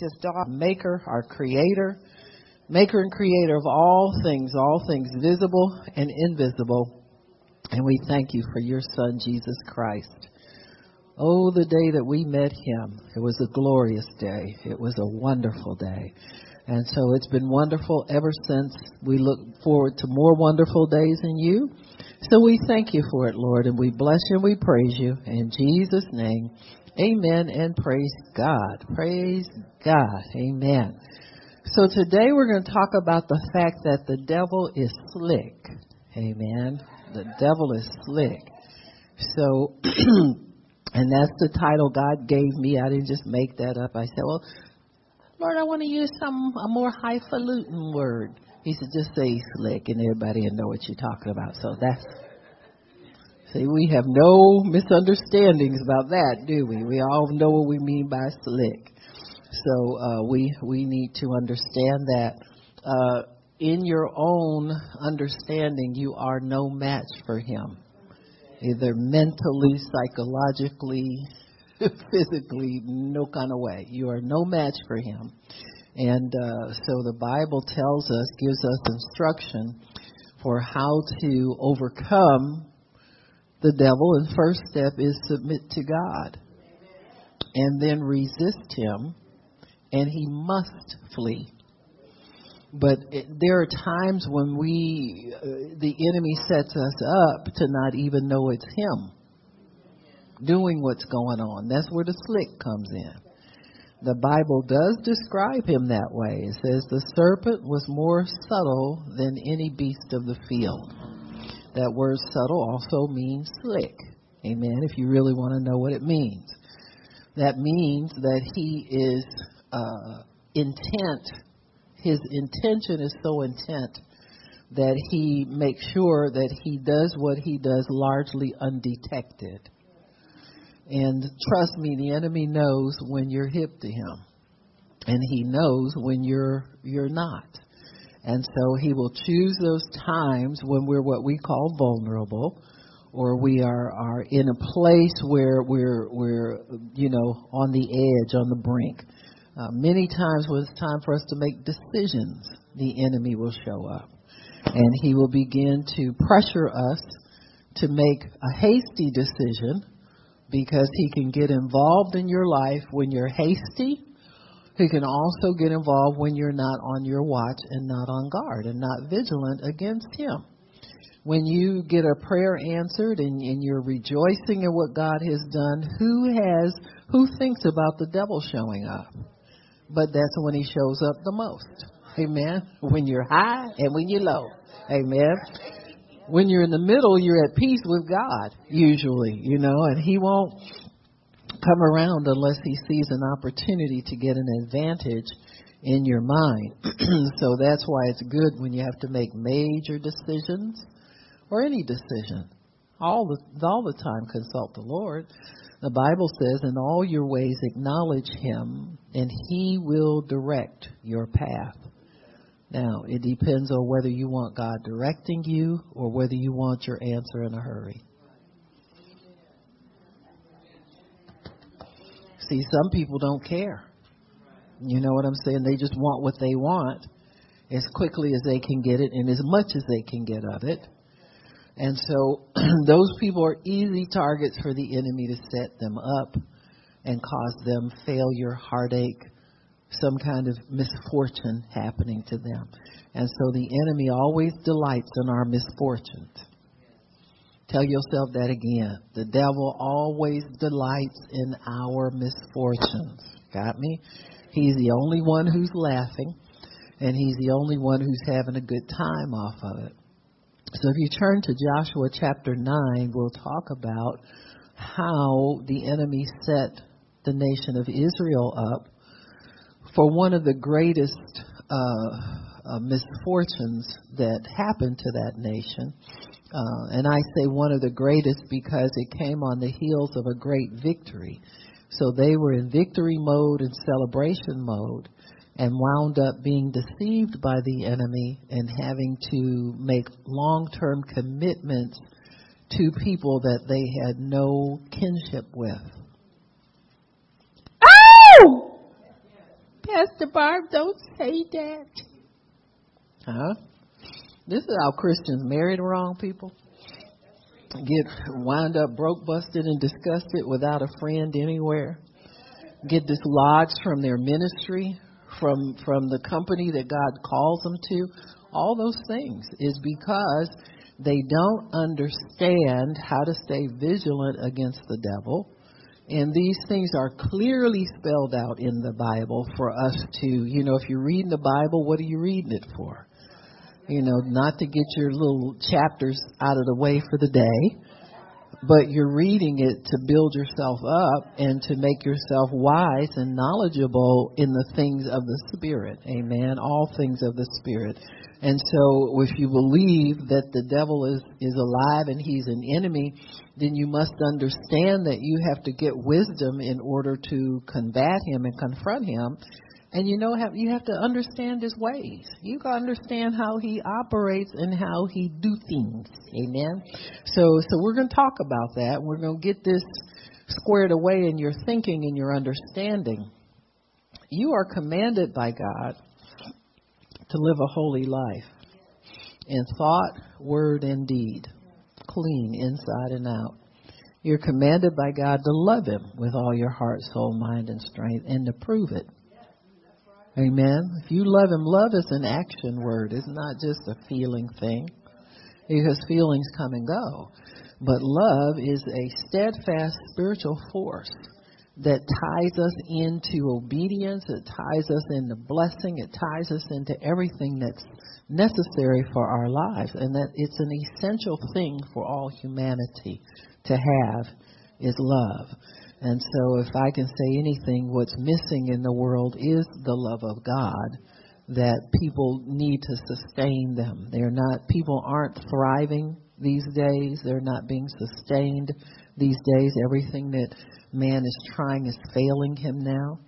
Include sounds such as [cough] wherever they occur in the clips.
with dog, maker, our creator, maker and creator of all things, all things visible and invisible. And we thank you for your son, Jesus Christ. Oh, the day that we met him. It was a glorious day. It was a wonderful day. And so it's been wonderful ever since. We look forward to more wonderful days in you. So we thank you for it, Lord, and we bless you and we praise you. In Jesus' name, amen and praise God. Praise God. Amen. So today we're going to talk about the fact that the devil is slick. Amen. The devil is slick. So, [clears throat] and that's the title God gave me. I didn't just make that up. I said, well, Lord, I want to use some, a more highfalutin word. He said, just say slick and everybody will know what you're talking about. So that's, see, we have no misunderstandings about that, do we? We all know what we mean by slick. So, uh, we, we need to understand that, uh, in your own understanding, you are no match for him. Either mentally, psychologically, [laughs] physically, no kind of way. You are no match for him. And uh, so the Bible tells us, gives us instruction for how to overcome the devil. And first step is submit to God. And then resist him, and he must flee. But it, there are times when we, uh, the enemy sets us up to not even know it's him doing what's going on. That's where the slick comes in. The Bible does describe him that way. It says the serpent was more subtle than any beast of the field. That word subtle also means slick. Amen. If you really want to know what it means, that means that he is uh, intent. His intention is so intent that he makes sure that he does what he does largely undetected. And trust me, the enemy knows when you're hip to him. And he knows when you're you're not. And so he will choose those times when we're what we call vulnerable or we are are in a place where we're we're you know on the edge, on the brink. Uh, many times when it's time for us to make decisions, the enemy will show up. And he will begin to pressure us to make a hasty decision because he can get involved in your life when you're hasty. He can also get involved when you're not on your watch and not on guard and not vigilant against him. When you get a prayer answered and, and you're rejoicing in what God has done, who has who thinks about the devil showing up? But that's when he shows up the most. Amen. When you're high and when you're low. Amen when you're in the middle, you're at peace with God, usually, you know, and He won't come around unless He sees an opportunity to get an advantage in your mind. [clears throat] so that's why it's good when you have to make major decisions or any decision. All the all the time consult the Lord. The Bible says, "In all your ways acknowledge Him, and He will direct your path." Now, it depends on whether you want God directing you or whether you want your answer in a hurry. See, some people don't care. You know what I'm saying? They just want what they want as quickly as they can get it and as much as they can get of it. And so [clears throat] those people are easy targets for the enemy to set them up and cause them failure, heartache, some kind of misfortune happening to them. And so the enemy always delights in our misfortunes. Tell yourself that again. The devil always delights in our misfortunes. Got me? He's the only one who's laughing, and he's the only one who's having a good time off of it. So if you turn to Joshua chapter 9, we'll talk about how the enemy set the nation of Israel up for one of the greatest uh, uh, misfortunes that happened to that nation. Uh, and I say one of the greatest because it came on the heels of a great victory. So they were in victory mode and celebration mode and wound up being deceived by the enemy and having to make long term commitments to people that they had no kinship with. Oh! Pastor Barb, don't say that. Huh? This is how Christians marry the wrong people. Get wind up broke, busted, and disgusted without a friend anywhere. Get dislodged from their ministry, from from the company that God calls them to. All those things is because they don't understand how to stay vigilant against the devil. And these things are clearly spelled out in the Bible for us to, you know, if you're reading the Bible, what are you reading it for? You know, not to get your little chapters out of the way for the day, but you're reading it to build yourself up and to make yourself wise and knowledgeable in the things of the Spirit. Amen. All things of the Spirit. And so if you believe that the devil is, is alive and he's an enemy, then you must understand that you have to get wisdom in order to combat him and confront him. And you know, you have to understand his ways. You got to understand how he operates and how he do things. Amen. So, so we're going to talk about that. We're going to get this squared away in your thinking and your understanding. You are commanded by God to live a holy life in thought, word, and deed, clean inside and out. You're commanded by God to love Him with all your heart, soul, mind, and strength, and to prove it. Amen. If you love Him, love is an action word. It's not just a feeling thing, because feelings come and go. But love is a steadfast spiritual force that ties us into obedience, it ties us into blessing, it ties us into everything that's necessary for our lives, and that it's an essential thing for all humanity to have is love. And so, if I can say anything, what's missing in the world is the love of God. That people need to sustain them. They're not, people aren't thriving these days. They're not being sustained these days. Everything that man is trying is failing him now.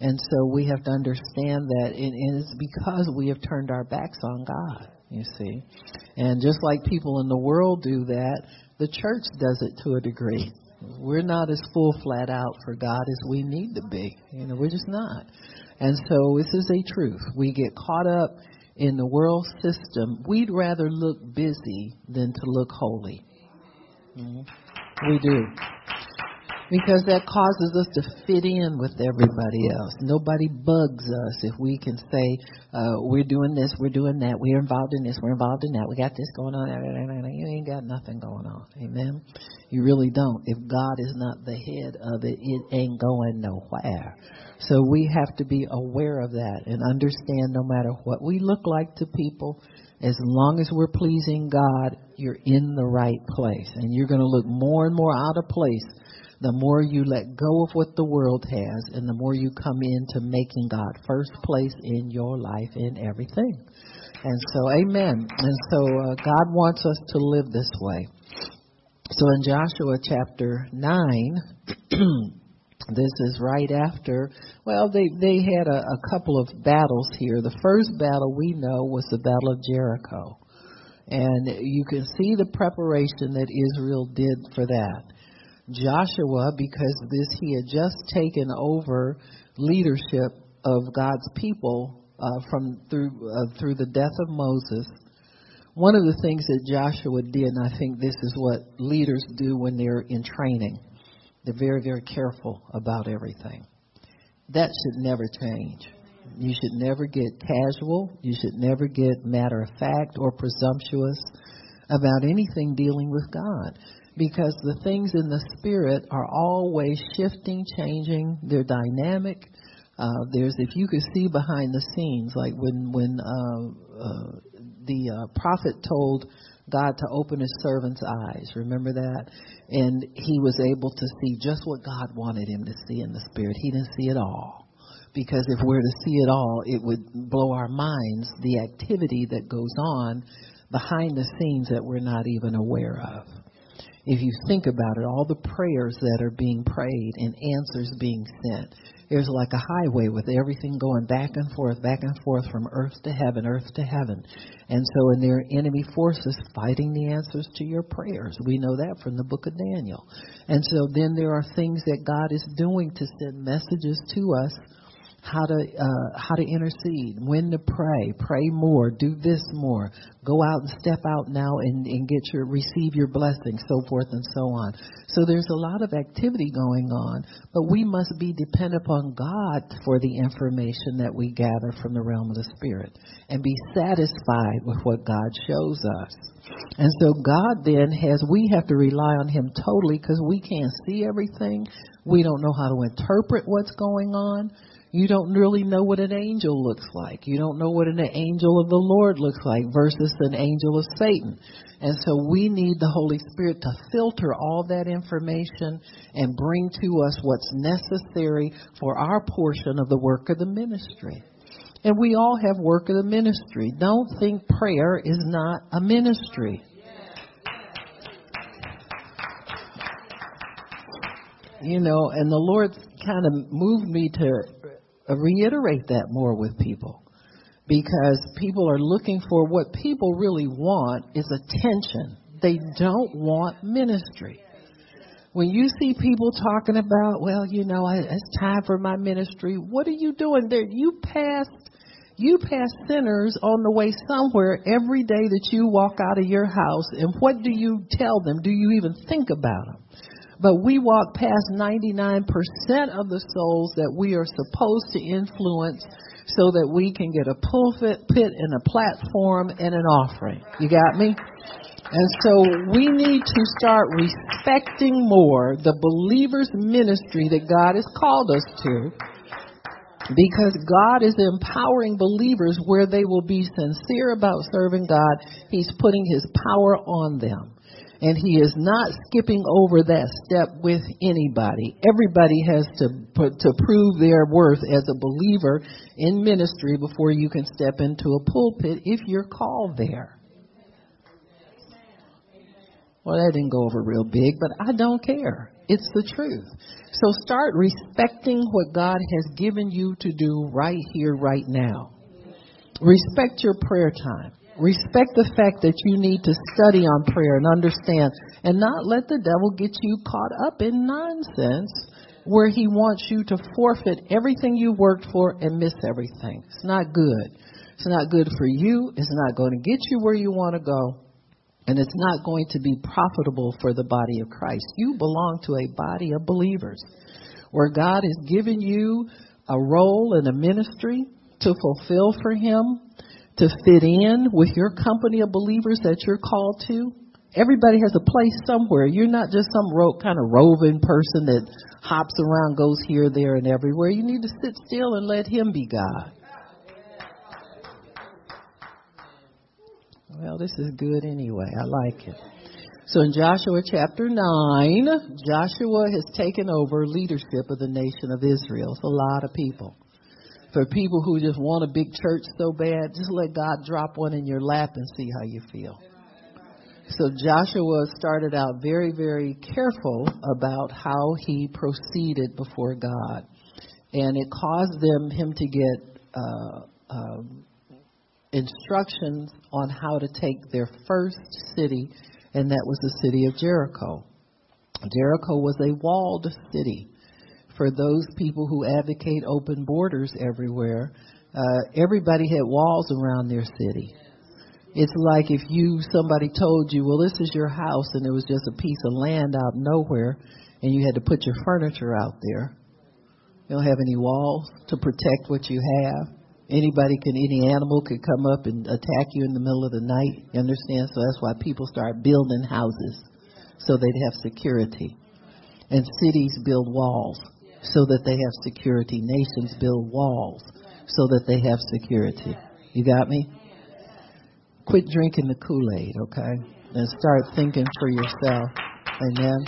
And so we have to understand that it is because we have turned our backs on God, you see. And just like people in the world do that, the church does it to a degree. We're not as full flat out for God as we need to be. You know, we're just not. And so this is a truth. We get caught up in the world system. We'd rather look busy than to look holy. Mm-hmm. We do because that causes us to fit in with everybody else. Nobody bugs us if we can say, uh, we're doing this, we're doing that, we're involved in this, we're involved in that, we got this going on. You ain't got nothing going on. Amen. You really don't. If God is not the head of it, it ain't going nowhere. So we have to be aware of that and understand no matter what we look like to people, as long as we're pleasing God, you're in the right place. And you're going to look more and more out of place the more you let go of what the world has and the more you come into making God first place in your life in everything. And so, amen. And so, uh, God wants us to live this way. So, in Joshua chapter 9, [clears throat] this is right after, well, they, they had a, a couple of battles here. The first battle we know was the Battle of Jericho. And you can see the preparation that Israel did for that. Joshua because this he had just taken over leadership of God's people uh, from through uh, through the death of Moses. One of the things that Joshua did, and I think this is what leaders do when they're in training, they're very very careful about everything. That should never change. You should never get casual. You should never get matter of fact or presumptuous about anything dealing with God because the things in the spirit are always shifting, changing. They're dynamic. Uh, there's if you could see behind the scenes, like when when uh, uh, the uh, prophet told God to open his servant's eyes. Remember that? And he was able to see just what God wanted him to see in the spirit. He didn't see it all. Because if we're to see it all, it would blow our minds the activity that goes on behind the scenes that we're not even aware of if you think about it, all the prayers that are being prayed and answers being sent, there's like a highway with everything going back and forth, back and forth from earth to heaven, earth to heaven. And so, and there are enemy forces fighting the answers to your prayers. We know that from the book of Daniel. And so then there are things that God is doing to send messages to us how to uh, how to intercede, when to pray, pray more, do this more, go out and step out now and, and get your receive your blessing, so forth and so on. So there's a lot of activity going on, but we must be dependent upon God for the information that we gather from the realm of the spirit and be satisfied with what God shows us. And so God then has we have to rely on him totally because we can't see everything. We don't know how to interpret what's going on. You don't really know what an angel looks like. You don't know what an angel of the Lord looks like versus an angel of Satan. And so we need the Holy Spirit to filter all that information and bring to us what's necessary for our portion of the work of the ministry. And we all have work of the ministry. Don't think prayer is not a ministry. You know, and the Lord kind of moved me to Uh, reiterate that more with people because people are looking for what people really want is attention. They don't want ministry. When you see people talking about, well, you know, it's time for my ministry, what are you doing there? You pass you pass sinners on the way somewhere every day that you walk out of your house, and what do you tell them? Do you even think about them? But we walk past 99% of the souls that we are supposed to influence so that we can get a pulpit pit and a platform and an offering. You got me? And so we need to start respecting more the believer's ministry that God has called us to because God is empowering believers where they will be sincere about serving God. He's putting His power on them. And he is not skipping over that step with anybody. Everybody has to to prove their worth as a believer in ministry before you can step into a pulpit if you're called there. Well, that didn't go over real big, but I don't care. It's the truth. So start respecting what God has given you to do right here, right now. Respect your prayer time. Respect the fact that you need to study on prayer and understand and not let the devil get you caught up in nonsense where he wants you to forfeit everything you worked for and miss everything. It's not good. It's not good for you. It's not going to get you where you want to go. And it's not going to be profitable for the body of Christ. You belong to a body of believers where God has given you a role in a ministry to fulfill for Him to fit in with your company of believers that you're called to. Everybody has a place somewhere. You're not just some ro- kind of roving person that hops around, goes here, there, and everywhere. You need to sit still and let Him be God. Well, this is good anyway. I like it. So in Joshua chapter 9, Joshua has taken over leadership of the nation of Israel. It's a lot of people for people who just want a big church so bad, just let God drop one in your lap and see how you feel. So Joshua started out very, very careful about how he proceeded before God. And it caused them him to get uh, uh, instructions on how to take their first city, and that was the city of Jericho. Jericho was a walled city for those people who advocate open borders everywhere, uh, everybody had walls around their city. It's like if you somebody told you, well, this is your house, and it was just a piece of land out nowhere, and you had to put your furniture out there. You don't have any walls to protect what you have. Anybody can, any animal could come up and attack you in the middle of the night. You understand? So that's why people start building houses so they'd have security. And cities build walls so that they have security. Nations build walls so that they have security. You got me? Quit drinking the Kool Aid, okay? And start thinking for yourself. Amen.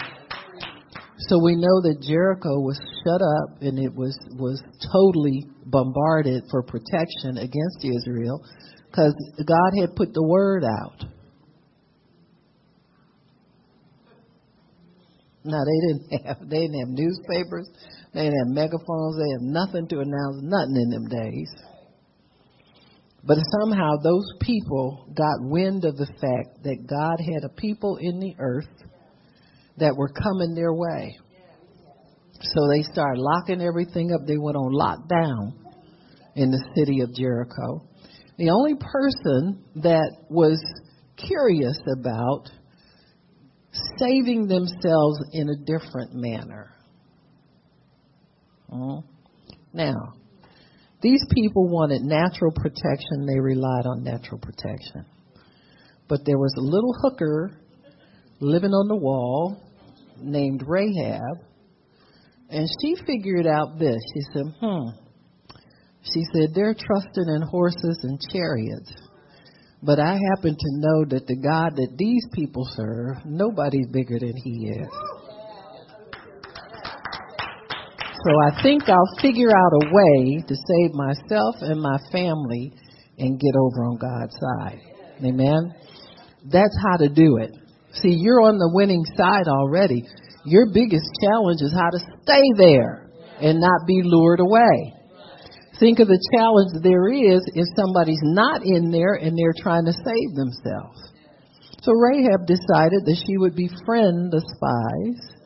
So we know that Jericho was shut up and it was was totally bombarded for protection against Israel because God had put the word out. Now they didn't [laughs] have they didn't have newspapers, they didn't have megaphones. They had nothing to announce, nothing in them days. But somehow those people got wind of the fact that God had a people in the earth that were coming their way. So they started locking everything up. They went on lockdown. in the city of Jericho. The only person that was curious about saving themselves in a different manner. Uh-huh. Now, these people wanted natural protection, they relied on natural protection. But there was a little hooker living on the wall named Rahab, and she figured out this. She said, hmm. She said, they're trusting in horses and chariots. But I happen to know that the God that these people serve, nobody's bigger than he is. So I think I'll figure out a way to save myself and my family and get over on God's side. Amen. That's how to do it. See, you're on the winning side already. Your biggest challenge is how to stay there and not be lured away. Think of the challenge there is if somebody's not in there and they're trying to save themselves. So Rahab decided that she would befriend the spies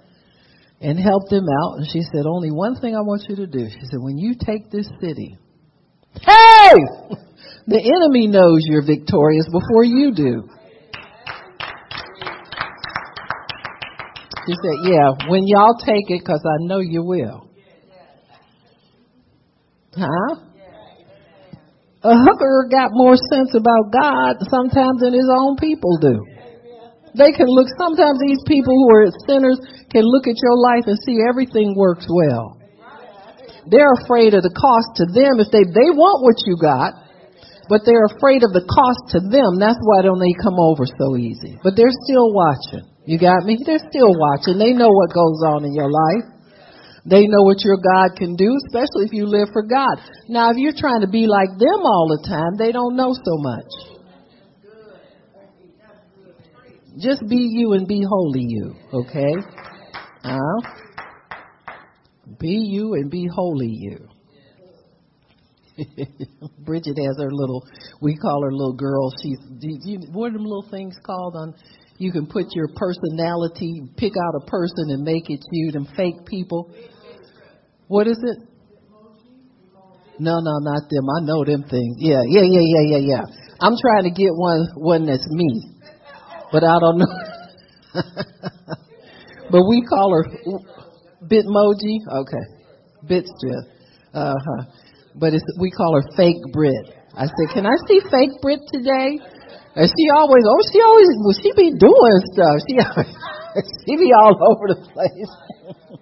and helped them out. And she said, Only one thing I want you to do. She said, When you take this city, hey! The enemy knows you're victorious before you do. She said, Yeah, when y'all take it, because I know you will. Huh? A hooker got more sense about God sometimes than his own people do. They can look, sometimes these people who are sinners can look at your life and see everything works well. They're afraid of the cost to them if they, they want what you got, but they're afraid of the cost to them. That's why don't they come over so easy. But they're still watching. You got me? They're still watching. They know what goes on in your life. They know what your God can do, especially if you live for God. Now, if you're trying to be like them all the time, they don't know so much. Just be you and be holy you, okay? Uh, be you and be holy you. [laughs] Bridget has her little, we call her little girl. She's, you, what are them little things called on you can put your personality, pick out a person and make it you, them fake people. What is it? No, no, not them. I know them things. Yeah, yeah, yeah, yeah, yeah, yeah. I'm trying to get one one that's me, but I don't know. [laughs] but we call her Bitmoji. Okay, Bitstrip. Uh huh. But it's we call her Fake Brit. I said, can I see Fake Brit today? And she always, oh, she always, well, she be doing stuff. She, [laughs] she be all over the place. [laughs]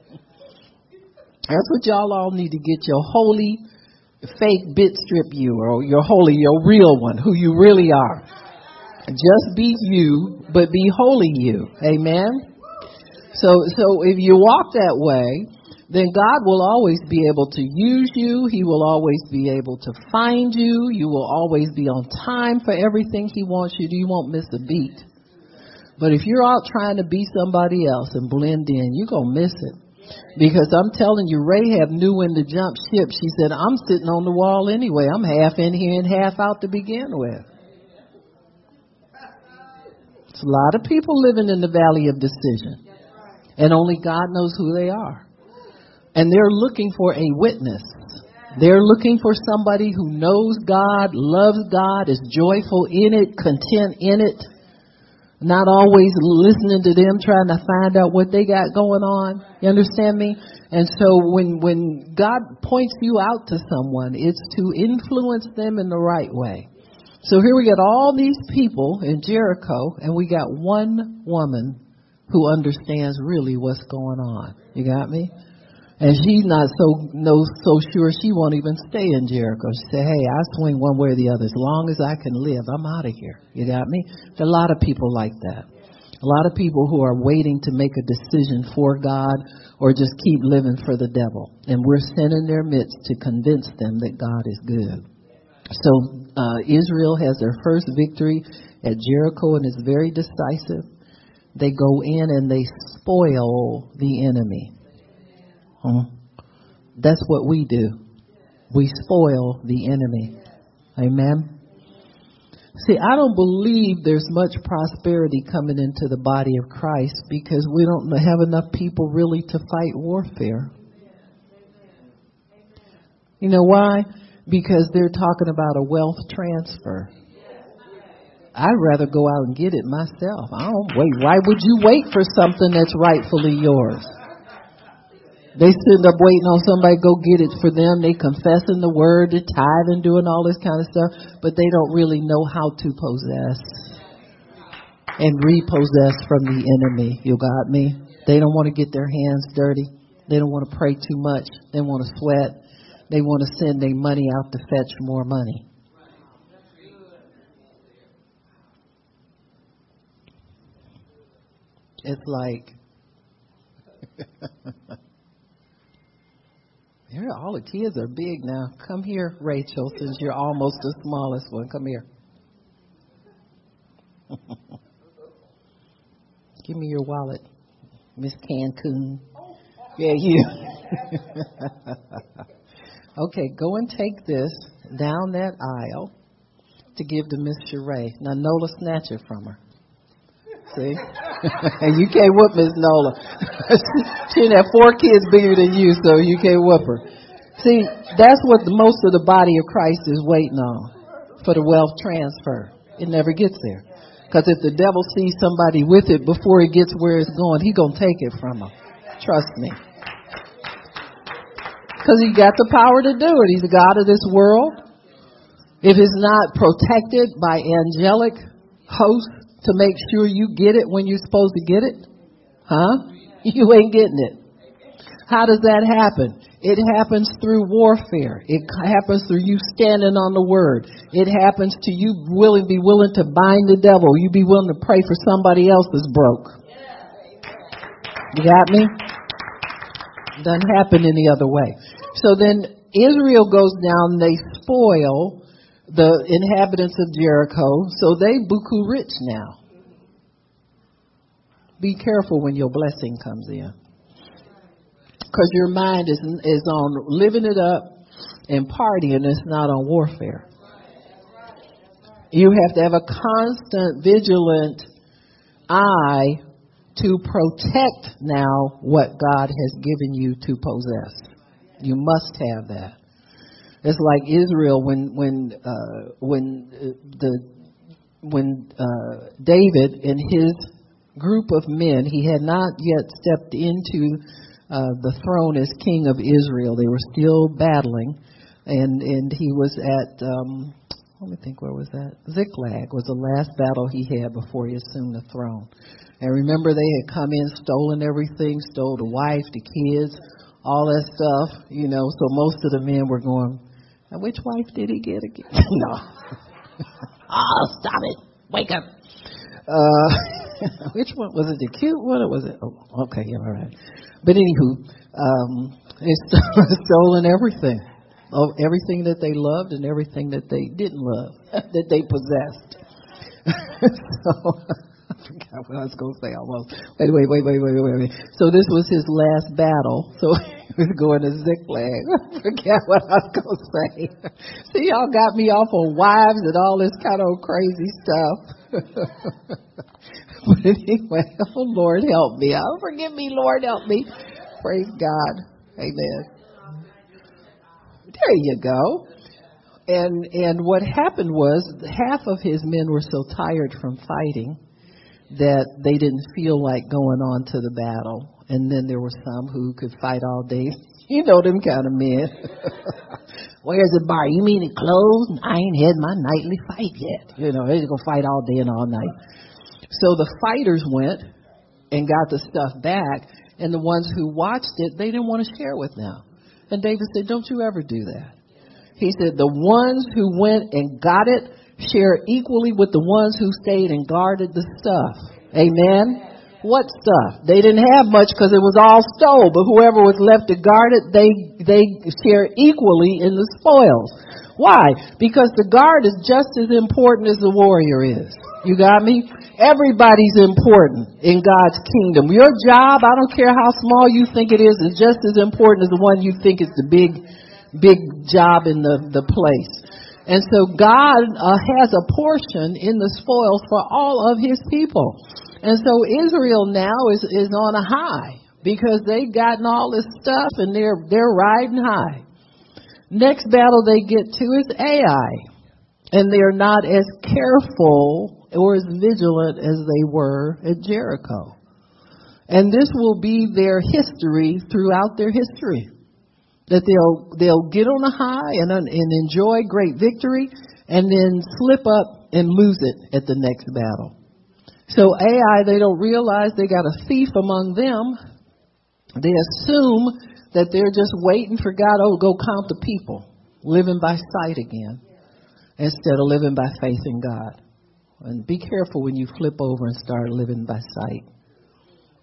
That's what y'all all need to get your holy, fake Bitstrip you, or your holy, your real one, who you really are. Just be you, but be holy you. Amen. So, so if you walk that way, then God will always be able to use you. He will always be able to find you. You will always be on time for everything He wants you to. You won't miss a beat. But if you're out trying to be somebody else and blend in, you're going to miss it. Because I'm telling you, Rahab knew when to jump ship. She said, I'm sitting on the wall anyway. I'm half in here and half out to begin with. A lot of people living in the valley of decision. And only God knows who they are and they're looking for a witness. They're looking for somebody who knows God, loves God, is joyful in it, content in it, not always listening to them trying to find out what they got going on. You understand me? And so when when God points you out to someone, it's to influence them in the right way. So here we got all these people in Jericho and we got one woman who understands really what's going on. You got me? And she's not so no so sure she won't even stay in Jericho. She said, Hey, I swing one way or the other. As long as I can live, I'm out of here. You got me? There's a lot of people like that. A lot of people who are waiting to make a decision for God or just keep living for the devil. And we're sending their midst to convince them that God is good. So uh, Israel has their first victory at Jericho and it's very decisive. They go in and they spoil the enemy. Huh? That's what we do. We spoil the enemy. Amen. See, I don't believe there's much prosperity coming into the body of Christ because we don't have enough people really to fight warfare. You know why? Because they're talking about a wealth transfer. I'd rather go out and get it myself. I don't wait. Why would you wait for something that's rightfully yours? They sitting up waiting on somebody go get it for them. They confessing the word, they tithing, doing all this kind of stuff, but they don't really know how to possess and repossess from the enemy. You got me? They don't want to get their hands dirty. They don't want to pray too much. They want to sweat. They want to send their money out to fetch more money. It's like [laughs] here all the kids are big now. Come here, Rachel, since you're almost the smallest one. Come here. [laughs] Give me your wallet, Miss Cancun. Yeah, you. [laughs] okay, go and take this down that aisle to give to Miss Sheree. Now Nola snatch it from her. See? [laughs] And you can't whoop Miss Nola. [laughs] she had four kids bigger than you, so you can't whoop her. See, that's what the, most of the body of Christ is waiting on for the wealth transfer. It never gets there. Because if the devil sees somebody with it before it gets where it's going, he gonna take it from them. Trust me. Because he got the power to do it. He's the God of this world. If it's not protected by angelic hosts to make sure you get it when you're supposed to get it, huh? [laughs] You ain't getting it. How does that happen? It happens through warfare. It happens through you standing on the word. It happens to you willing, be willing to bind the devil. You be willing to pray for somebody else that's broke. You got me? Doesn't happen any other way. So then Israel goes down, they spoil the inhabitants of Jericho, so they buku rich now. Be careful when your blessing comes in because your mind is is on living it up and partying. It's not on warfare. You have to have a constant, vigilant eye to protect now what God has given you to possess. You must have that. It's like Israel when when uh, when uh, the when uh, David and his group of men, he had not yet stepped into uh, the throne as king of Israel. They were still battling, and and he was at um, let me think where was that Ziklag was the last battle he had before he assumed the throne. And remember, they had come in, stolen everything, stole the wife, the kids, all that stuff. You know, so most of the men were going. And which wife did he get again? [laughs] no. oh, stop it! Wake up. Uh, [laughs] which one was it? The cute one, or was it? Oh, okay, yeah, all right. But anywho, um, they [laughs] stolen everything, oh, everything that they loved and everything that they didn't love, that they possessed. so forgot what I was going to say almost. Wait, wait, wait, wait, wait, wait, wait. So this was his last battle. So [laughs] he was going to Ziklag. [laughs] I forgot what I was going to say. [laughs] See, y'all got me off on wives and all this kind of crazy stuff. But anyway, oh Lord help me. Oh, forgive me, Lord help me. Praise God. Amen. There you go. And and what happened was half of his men were so tired from fighting that they didn't feel like going on to the battle. And then there were some who could fight all day. [laughs] You know them kind of men. [laughs] Where's the bar? You mean it closed? I ain't had my nightly fight yet. You know, they're gonna fight all day and all night. So the fighters went and got the stuff back, and the ones who watched it, they didn't want to share with them. And David said, Don't you ever do that. He said, The ones who went and got it, share equally with the ones who stayed and guarded the stuff. Amen. What stuff? They didn't have much because it was all stole, but whoever was left to guard it, they, they share equally in the spoils. Why? Because the guard is just as important as the warrior is. You got me? Everybody's important in God's kingdom. Your job, I don't care how small you think it is, is just as important as the one you think is the big, big job in the, the place. And so God uh, has a portion in the spoils for all of his people. And so Israel now is, is on a high because they've gotten all this stuff and they're, they're riding high. Next battle they get to is Ai. And they're not as careful or as vigilant as they were at Jericho. And this will be their history throughout their history. That they'll, they'll get on a high and, and enjoy great victory and then slip up and lose it at the next battle. So Ai, they don't realize they got a thief among them. They assume that they're just waiting for God, oh, go count the people, living by sight again, instead of living by faith in God. And be careful when you flip over and start living by sight.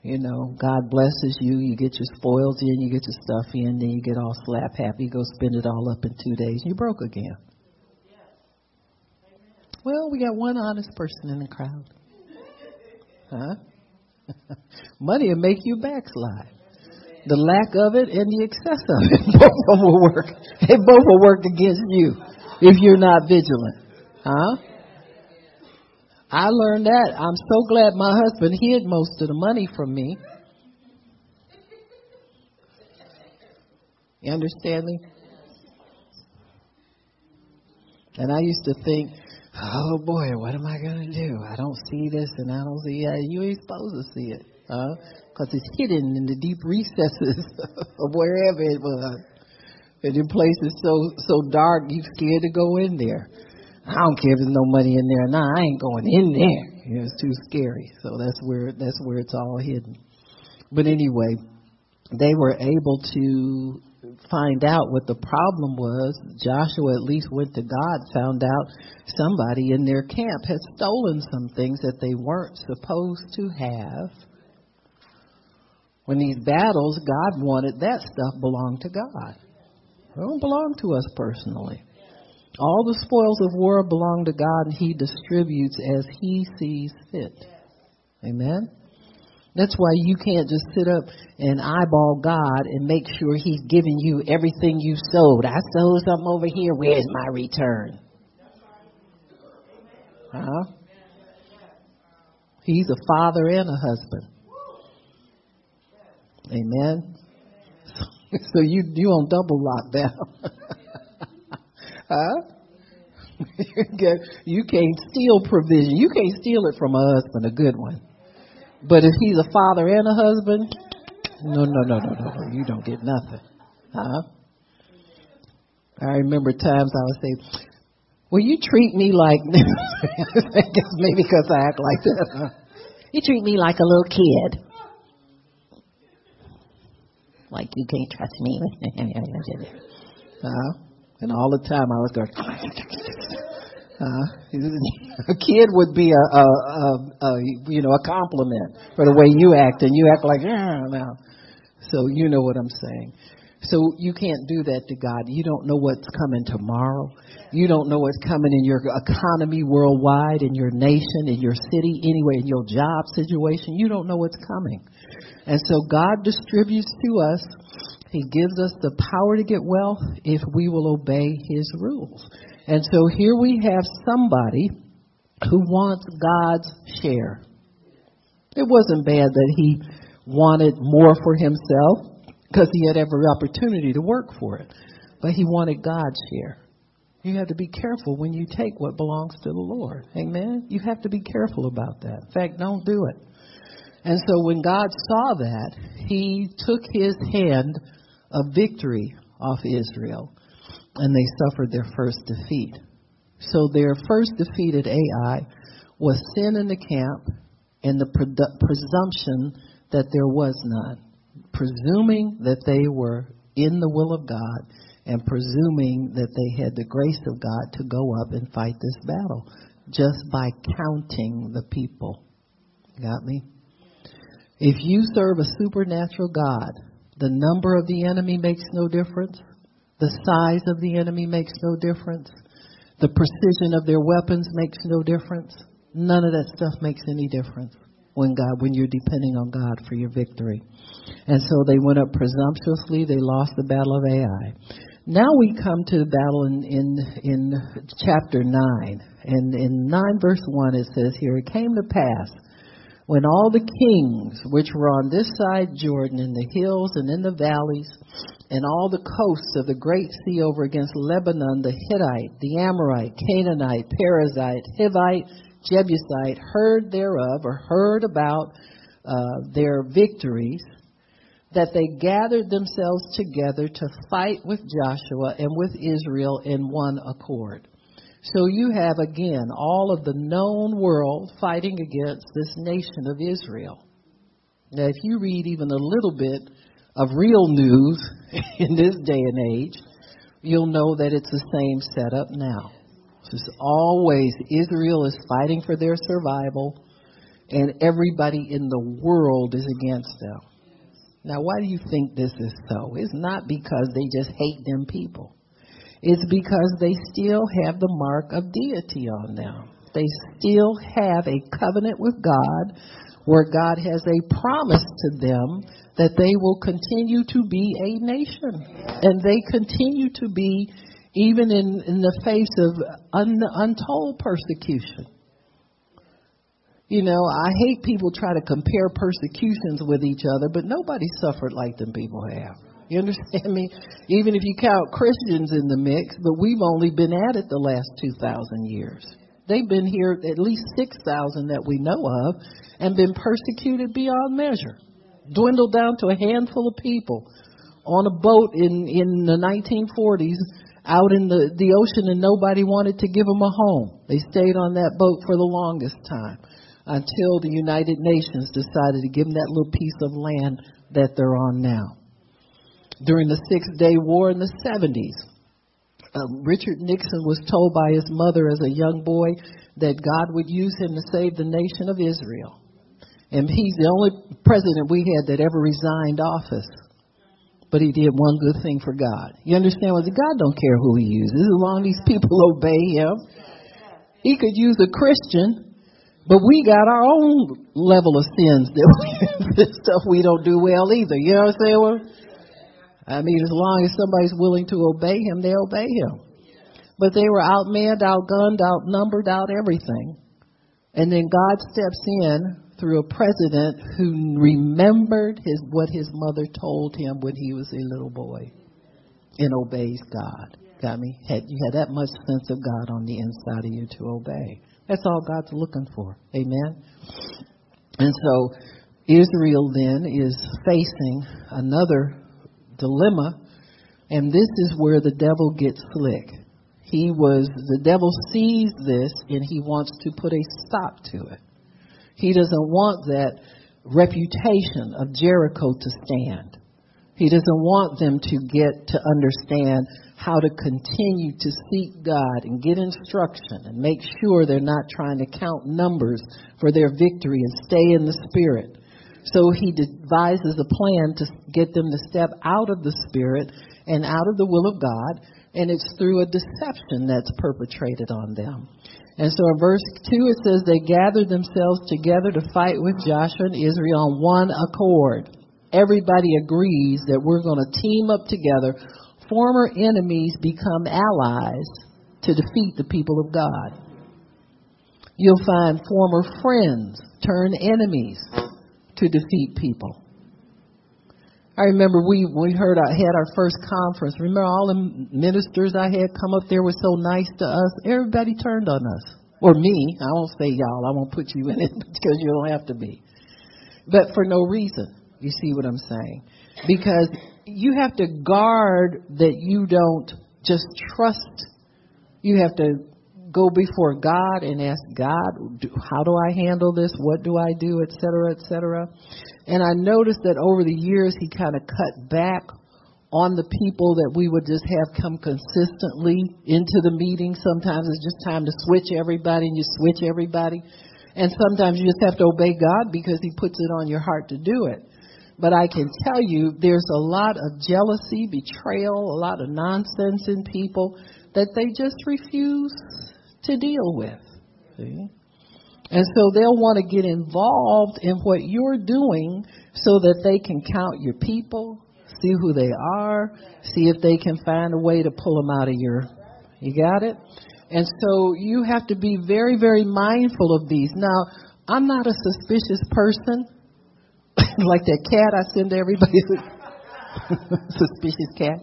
You know, God blesses you, you get your spoils in, you get your stuff in, then you get all slap happy, go spend it all up in two days, and you're broke again. Well, we got one honest person in the crowd. Huh? [laughs] Money will make you backslide. The lack of it and the excess of it, [laughs] both will work. They both will work against you if you're not vigilant. Huh? I learned that. I'm so glad my husband hid most of the money from me. You understand me? And I used to think, oh boy, what am I going to do? I don't see this and I don't see that. You ain't supposed to see it, huh? Because it's hidden in the deep recesses [laughs] of wherever it was. And in places so so dark, you're scared to go in there. I don't care if there's no money in there. Nah, I ain't going in there. It's too scary. So that's where that's where it's all hidden. But anyway, they were able to find out what the problem was. Joshua at least went to God, found out somebody in their camp had stolen some things that they weren't supposed to have. When these battles, God wanted that stuff belonged to God. It don't belong to us personally. All the spoils of war belong to God, and He distributes as He sees fit. Amen? That's why you can't just sit up and eyeball God and make sure He's giving you everything you sowed. I sowed something over here. Where's my return? Huh? He's a father and a husband. Amen. [laughs] So you you on double lockdown. [laughs] huh? [laughs] you can't steal provision. You can't steal it from a husband, a good one. But if he's a father and a husband, no, no, no, no, no, no. You don't get nothing. Huh? I remember times I would say, Well, you treat me like, I guess [laughs] maybe because I act like that. Huh? You treat me like a little kid. Like you can't trust me. [laughs] uh, and all the time I was going, uh, a kid would be a, a, a, a, you know, a compliment for the way you act, and you act like, yeah, now. So you know what I'm saying. So you can't do that to God. You don't know what's coming tomorrow. You don't know what's coming in your economy worldwide, in your nation, in your city, anyway, in your job situation. You don't know what's coming. And so God distributes to us. He gives us the power to get wealth if we will obey His rules. And so here we have somebody who wants God's share. It wasn't bad that he wanted more for himself because he had every opportunity to work for it. But he wanted God's share. You have to be careful when you take what belongs to the Lord. Amen? You have to be careful about that. In fact, don't do it. And so when God saw that, he took his hand of victory off Israel and they suffered their first defeat. So their first defeat at Ai was sin in the camp and the presumption that there was none. Presuming that they were in the will of God and presuming that they had the grace of God to go up and fight this battle just by counting the people. Got me? If you serve a supernatural God, the number of the enemy makes no difference. The size of the enemy makes no difference. The precision of their weapons makes no difference. None of that stuff makes any difference when God, when you're depending on God for your victory. And so they went up presumptuously. They lost the battle of Ai. Now we come to the battle in, in, in chapter 9. And in 9 verse 1 it says here, it came to pass when all the kings which were on this side Jordan, in the hills and in the valleys, and all the coasts of the great sea over against Lebanon, the Hittite, the Amorite, Canaanite, Perizzite, Hivite, Jebusite, heard thereof, or heard about uh, their victories, that they gathered themselves together to fight with Joshua and with Israel in one accord. So you have again all of the known world fighting against this nation of Israel. Now, if you read even a little bit of real news [laughs] in this day and age, you'll know that it's the same setup now. It's always Israel is fighting for their survival, and everybody in the world is against them. Now, why do you think this is so? It's not because they just hate them people. It's because they still have the mark of deity on them. They still have a covenant with God where God has a promise to them that they will continue to be a nation. And they continue to be even in, in the face of un, untold persecution. You know, I hate people try to compare persecutions with each other, but nobody suffered like them people have. You understand me? Even if you count Christians in the mix, but we've only been at it the last 2,000 years. They've been here at least 6,000 that we know of and been persecuted beyond measure. Dwindled down to a handful of people on a boat in, in the 1940s out in the, the ocean and nobody wanted to give them a home. They stayed on that boat for the longest time until the United Nations decided to give them that little piece of land that they're on now. During the Six Day War in the 70s, um, Richard Nixon was told by his mother as a young boy that God would use him to save the nation of Israel. And he's the only president we had that ever resigned office. But he did one good thing for God. You understand what? God don't care who he uses as long as these people [laughs] obey him. He could use a Christian but we got our own level of sins that [laughs] [laughs] stuff we don't do well either. You know what I'm saying? Well, I mean, as long as somebody's willing to obey him, they obey him. But they were outmanned, outgunned, outnumbered, out everything. And then God steps in through a president who remembered his what his mother told him when he was a little boy and obeys God. Got me? Had you had that much sense of God on the inside of you to obey. That's all God's looking for. Amen. And so Israel then is facing another dilemma, and this is where the devil gets slick. He was, the devil sees this and he wants to put a stop to it. He doesn't want that reputation of Jericho to stand. He doesn't want them to get to understand how to continue to seek God and get instruction and make sure they're not trying to count numbers for their victory and stay in the Spirit. So he devises a plan to get them to step out of the Spirit and out of the will of God, and it's through a deception that's perpetrated on them. And so in verse 2 it says, They gathered themselves together to fight with Joshua and Israel on one accord. Everybody agrees that we're going to team up together former enemies become allies to defeat the people of God. You'll find former friends turn enemies to defeat people. I remember we we heard I had our first conference. Remember all the ministers I had come up there were so nice to us. Everybody turned on us, or me. I won't say y'all. I won't put you in it [laughs] because you don't have to be. But for no reason. You see what I'm saying? Because you have to guard that you don't just trust. You have to go before God and ask God, how do I handle this? What do I do? Et cetera, et cetera. And I noticed that over the years, he kind of cut back on the people that we would just have come consistently into the meeting. Sometimes it's just time to switch everybody and you switch everybody. And sometimes you just have to obey God because he puts it on your heart to do it. But I can tell you there's a lot of jealousy, betrayal, a lot of nonsense in people that they just refuse to deal with. See? And so they'll want to get involved in what you're doing so that they can count your people, see who they are, see if they can find a way to pull them out of your. You got it? And so you have to be very, very mindful of these. Now, I'm not a suspicious person. [laughs] like that cat I send to everybody. [laughs] suspicious cat.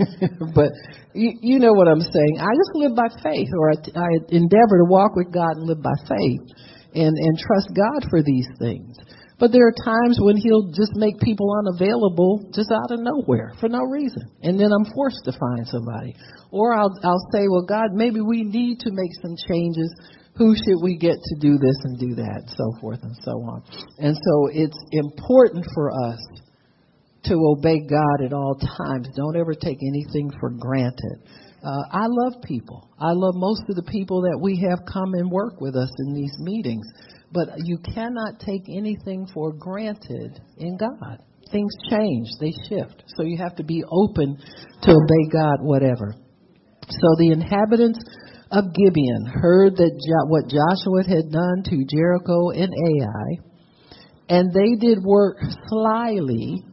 [laughs] but you, you know what I'm saying. I just live by faith, or I, I endeavor to walk with God and live by faith, and and trust God for these things. But there are times when He'll just make people unavailable just out of nowhere for no reason, and then I'm forced to find somebody. Or I'll I'll say, well, God, maybe we need to make some changes. Who should we get to do this and do that, and so forth and so on. And so it's important for us to obey God at all times. Don't ever take anything for granted. Uh, I love people. I love most of the people that we have come and work with us in these meetings. But you cannot take anything for granted in God. Things change, they shift. So you have to be open to obey God, whatever. So the inhabitants of Gibeon heard that jo- what Joshua had done to Jericho and Ai, and they did work slyly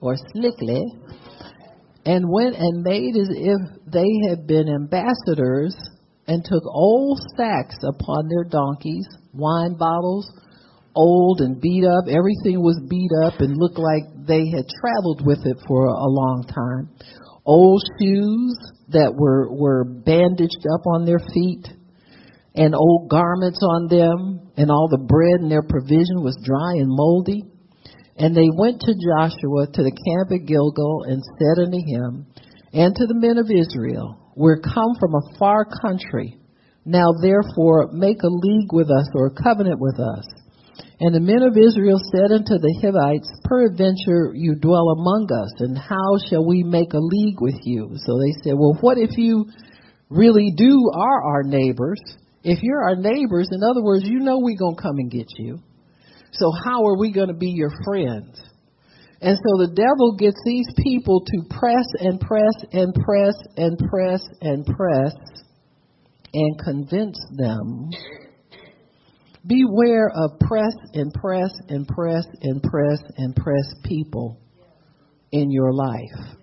or slickly and went and made as if they had been ambassadors and took old sacks upon their donkeys, wine bottles, old and beat up. Everything was beat up and looked like they had traveled with it for a long time. Old shoes that were, were bandaged up on their feet and old garments on them and all the bread in their provision was dry and moldy. And they went to Joshua to the camp at Gilgal and said unto him and to the men of Israel, We're come from a far country. Now therefore make a league with us or a covenant with us. And the men of Israel said unto the Hivites, Peradventure you dwell among us, and how shall we make a league with you? So they said, Well, what if you really do are our neighbors? If you're our neighbors, in other words, you know we're going to come and get you. So how are we going to be your friends? And so the devil gets these people to press and press and press and press and press and convince them. Beware of press and press and press and press and press people in your life,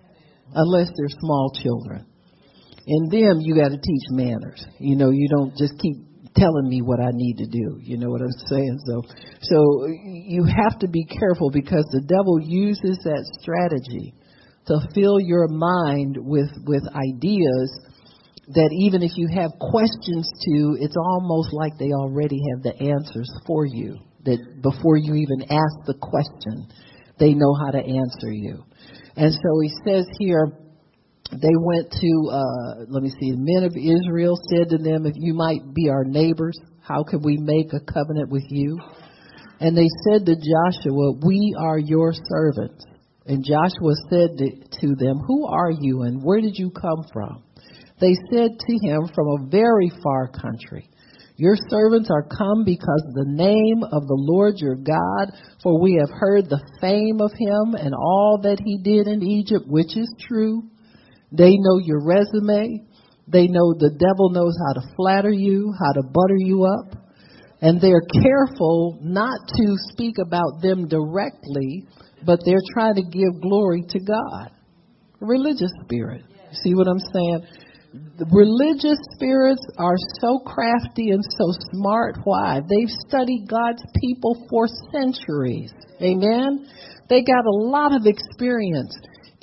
unless they're small children. In them, you got to teach manners. You know, you don't just keep telling me what I need to do. You know what I'm saying? So, so you have to be careful because the devil uses that strategy to fill your mind with with ideas that even if you have questions to, it's almost like they already have the answers for you. That before you even ask the question, they know how to answer you. And so he says here, they went to, uh, let me see, the men of Israel said to them, if you might be our neighbors, how can we make a covenant with you? And they said to Joshua, we are your servants. And Joshua said to, them, who are you and where did you come from? They said to him, from a very far country. Your servants are come because the name of the Lord your God, for we have heard the fame of him and all that he did in Egypt, which is true they know your resume. They know the devil knows how to flatter you, how to butter you up. And they're careful not to speak about them directly, but they're trying to give glory to God. Religious spirit. See what I'm saying? The religious spirits are so crafty and so smart. Why? They've studied God's people for centuries. Amen? They got a lot of experience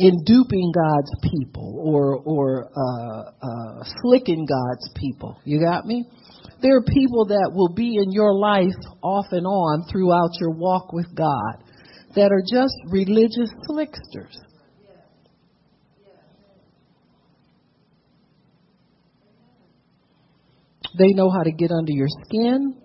in duping God's people or or uh, uh, slicking God's people. You got me? There are people that will be in your life off and on throughout your walk with God that are just religious slicksters. They know how to get under your skin.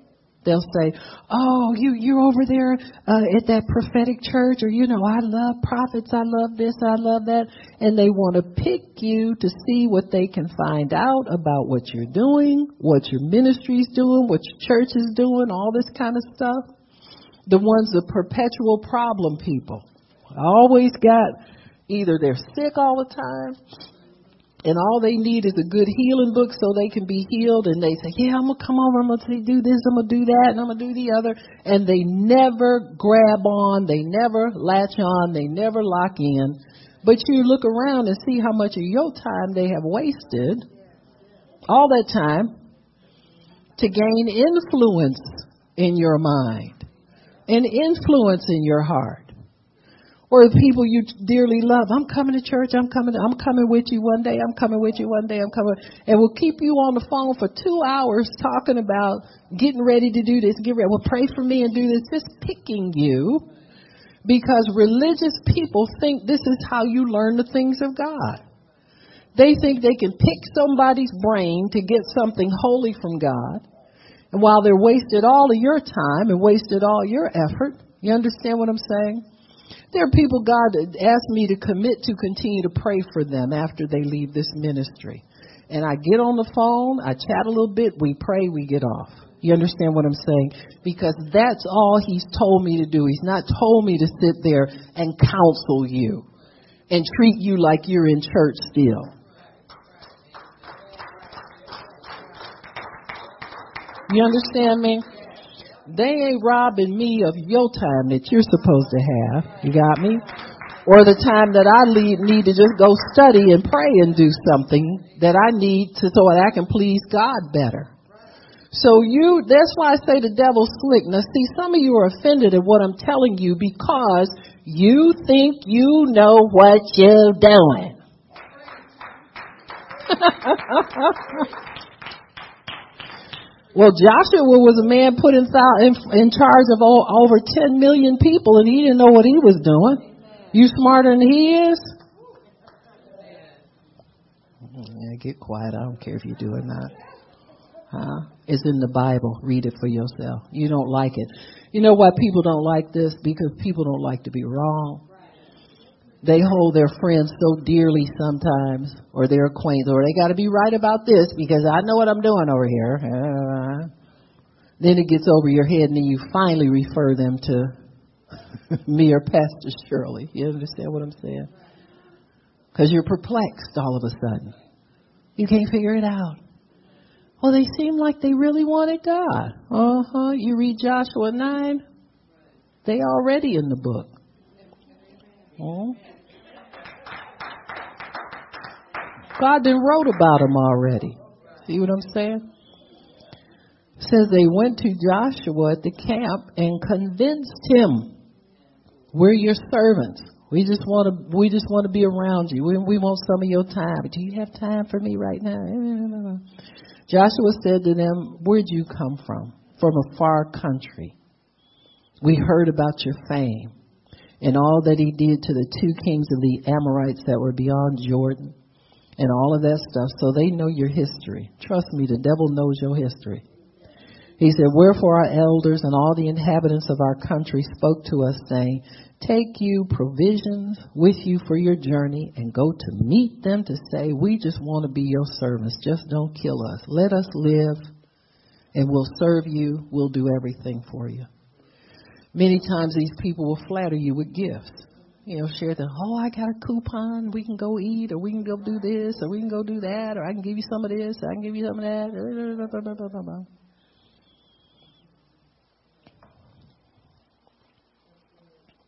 They'll say, "Oh, you you're over there uh, at that prophetic church, or you know, I love prophets, I love this, I love that," and they want to pick you to see what they can find out about what you're doing, what your ministry's doing, what your church is doing, all this kind of stuff. The ones the perpetual problem people, always got either they're sick all the time and all they need is a good healing book so they can be healed. And they say yeah i'm to come over i'm to do this i'm to do that and i'm to do the other. And they never grab on they never latch on they never lock in. But you look around and see how much of your time they have wasted all that time to gain influence in your mind and influence in your heart. Or the people you dearly love. I'm coming to church. I'm coming. I'm coming with you one day. I'm coming with you one day. I'm coming. And we'll keep you on the phone for two hours talking about getting ready to do this. Get ready. Well, pray for me and do this. Just picking you because religious people think this is how you learn the things of God. They think they can pick somebody's brain to get something holy from God. And while they're wasted all of your time and wasted all your effort, you understand what I'm saying? There are people God asked me to commit to continue to pray for them after they leave this ministry. And I get on the phone, I chat a little bit, we pray, we get off. You understand what I'm saying? Because that's all he's told me to do. He's not told me to sit there and counsel you and treat you like you're in church still. You understand me? They ain't robbing me of your time that you're supposed to have. You got me? Or the time that I need to just go study and pray and do something that I need to so that I can please God better. So you, that's why I say the devil's slick. Now see, some of you are offended at what I'm telling you because you think you know what you're doing. [laughs] well, Joshua was a man put in, in charge of over 10 million people and he didn't know what he was doing. You smarter than he is? Yeah, get quiet. I don't care if you do or not. Huh? It's in the Bible. Read it for yourself. You don't like it. You know why people don't like this? Because people don't like to be wrong. They hold their friends so dearly sometimes, or their acquaintance, or they got to be right about this because I know what I'm doing over here. Uh, then it gets over your head, and then you finally refer them to [laughs] me or Pastor Shirley. You understand what I'm saying? Because you're perplexed all of a sudden. You can't figure it out. Well, they seem like they really wanted God. Uh huh. You read Joshua 9, they already in the book. Oh. God then wrote about them already. See what I'm saying? It says they went to Joshua at the camp and convinced him, "We're your servants. We just want to. We just want to be around you. We, we want some of your time. Do you have time for me right now?" [laughs] Joshua said to them, Where'd you come from? From a far country. We heard about your fame and all that he did to the two kings of the Amorites that were beyond Jordan and all of that stuff. So they know your history. Trust me, the devil knows your history. He said, Wherefore our elders and all the inhabitants of our country spoke to us, saying, Take you provisions with you for your journey and go to meet them to say, We just want to be your servants. Just don't kill us. Let us live and we'll serve you. We'll do everything for you. Many times these people will flatter you with gifts. You know, share the, oh, I got a coupon. We can go eat or we can go do this or we can go do that or I can give you some of this or I can give you some of that.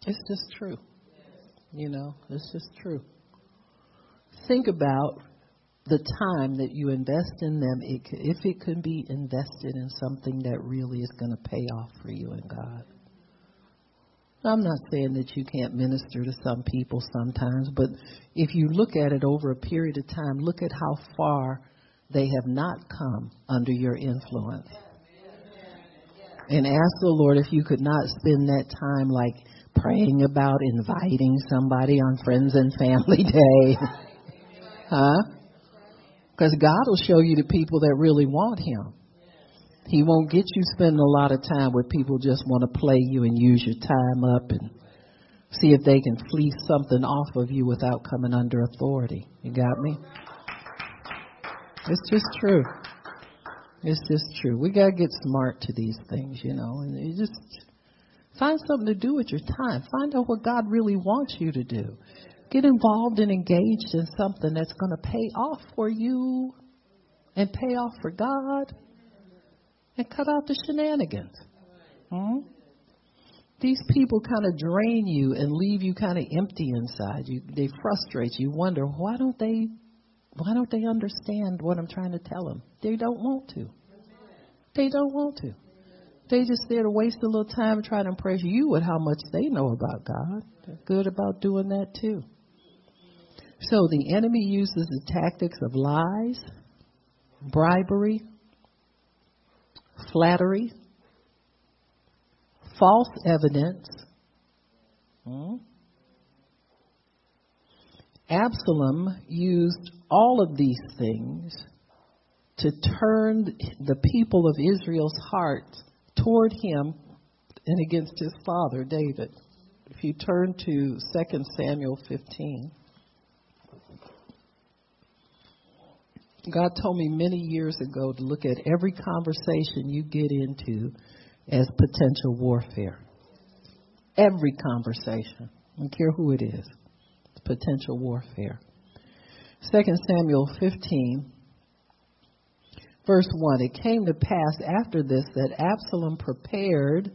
It's just true. You know, it's just true. Think about the time that you invest in them, if it can be invested in something that really is going to pay off for you and God. I'm not saying that you can't minister to some people sometimes, but if you look at it over a period of time, look at how far they have not come under your influence. And ask the Lord if you could not spend that time like praying about inviting somebody on Friends and Family [laughs] Day. huh? Because God will show you the people that really want Him. He won't get you spending a lot of time with people just want to play you and use your time up and see if they can fleece something off of you without coming under authority. You got me? It's just true. It's just true. We gotta get smart to these things, you know, and you just Find something to do with your time. Find out what God really wants you to do. Get involved and engaged in something that's going to pay off for you and pay off for God and cut out the shenanigans. Hmm? These people kind of drain you and leave you kind of empty inside. You, they frustrate you. You wonder why don't they, why don't they understand what I'm trying to tell them? They don't want to. They don't want to. They just there to waste a little time trying to impress you with how much they know about God. They're good about doing that too. So the enemy uses the tactics of lies, bribery, flattery, false evidence. Hmm? Absalom used all of these things to turn the people of Israel's hearts toward him and against his father, David. If you turn to 2 Samuel 15. God told me many years ago to look at every conversation you get into as potential warfare. Every conversation. I don't care who it is. It's potential warfare. 2 Samuel 15, verse 1. It came to pass after this that Absalom prepared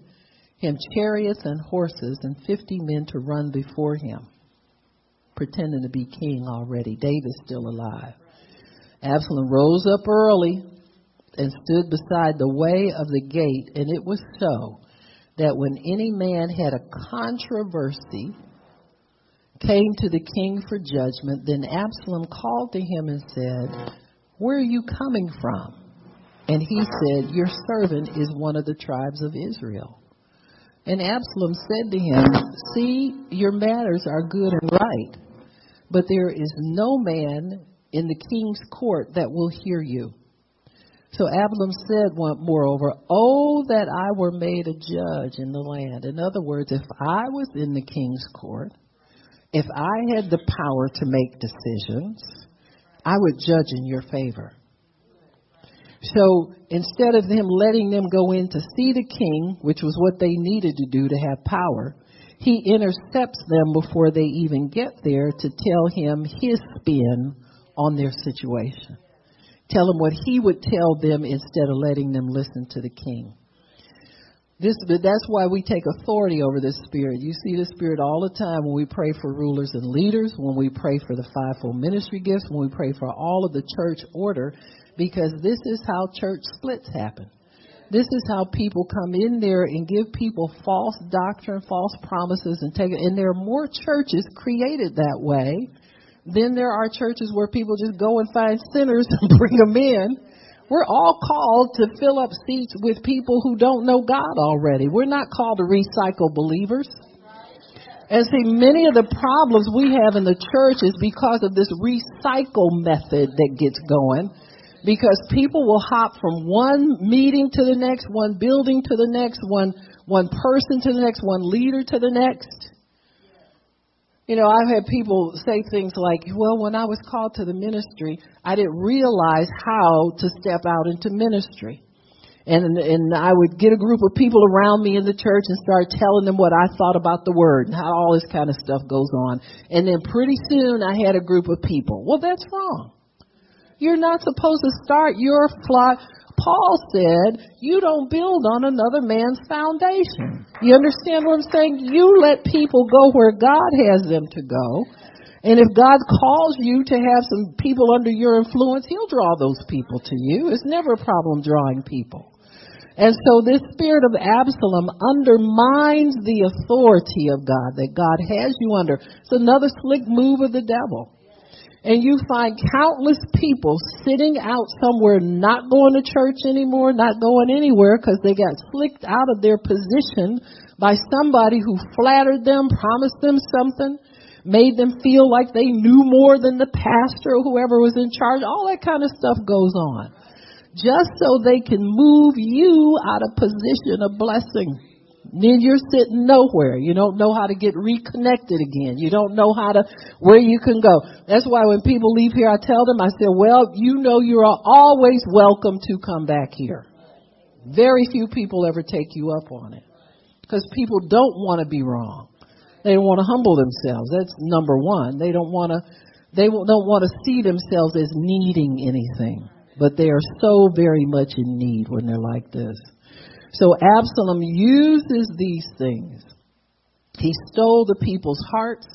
him chariots and horses and 50 men to run before him, pretending to be king already. David's still alive. Absalom rose up early and stood beside the way of the gate, and it was so that when any man had a controversy, came to the king for judgment, then Absalom called to him and said, Where are you coming from? And he said, Your servant is one of the tribes of Israel. And Absalom said to him, See, your matters are good and right, but there is no man in the king's court that will hear you. So Absalom said, moreover, Oh, that I were made a judge in the land. In other words, if I was in the king's court, if I had the power to make decisions, I would judge in your favor. So instead of them letting them go in to see the king, which was what they needed to do to have power, he intercepts them before they even get there to tell him his spin on their situation. Tell them what he would tell them instead of letting them listen to the king. This, that's why we take authority over this spirit. You see the spirit all the time when we pray for rulers and leaders, when we pray for the fivefold ministry gifts, when we pray for all of the church order, because this is how church splits happen. This is how people come in there and give people false doctrine, false promises, and take it. And there are more churches created that way then there are churches where people just go and find sinners [laughs] and bring them in. We're all called to fill up seats with people who don't know God already. We're not called to recycle believers. And see, many of the problems we have in the church is because of this recycle method that gets going. Because people will hop from one meeting to the next, one building to the next, one, one person to the next, one leader to the next. You know, I've had people say things like, well, when I was called to the ministry, I didn't realize how to step out into ministry. And, and I would get a group of people around me in the church and start telling them what I thought about the word and how all this kind of stuff goes on. And then pretty soon I had a group of people. Well, that's wrong. You're not supposed to start your fly, Paul said, you don't build on another man's foundation. Hmm. You understand what I'm saying? You let people go where God has them to go. And if God calls you to have some people under your influence, He'll draw those people to you. It's never a problem drawing people. And so this spirit of Absalom undermines the authority of God that God has you under. It's another slick move of the devil and you find countless people sitting out somewhere not going to church anymore, not going anywhere because they got slicked out of their position by somebody who flattered them, promised them something, made them feel like they knew more than the pastor or whoever was in charge. All that kind of stuff goes on. Just so they can move you out of position of blessing. Then you're sitting nowhere. You don't know how to get reconnected again. You don't know how to, where you can go. That's why when people leave here, I tell them, I say, well, you know you're always welcome to come back here. Very few people ever take you up on it. Because people don't want to be wrong. They want to humble themselves. That's number one. They don't want to, they don't want to see themselves as needing anything. But they are so very much in need when they're like this. So Absalom uses these things. He stole the people's hearts,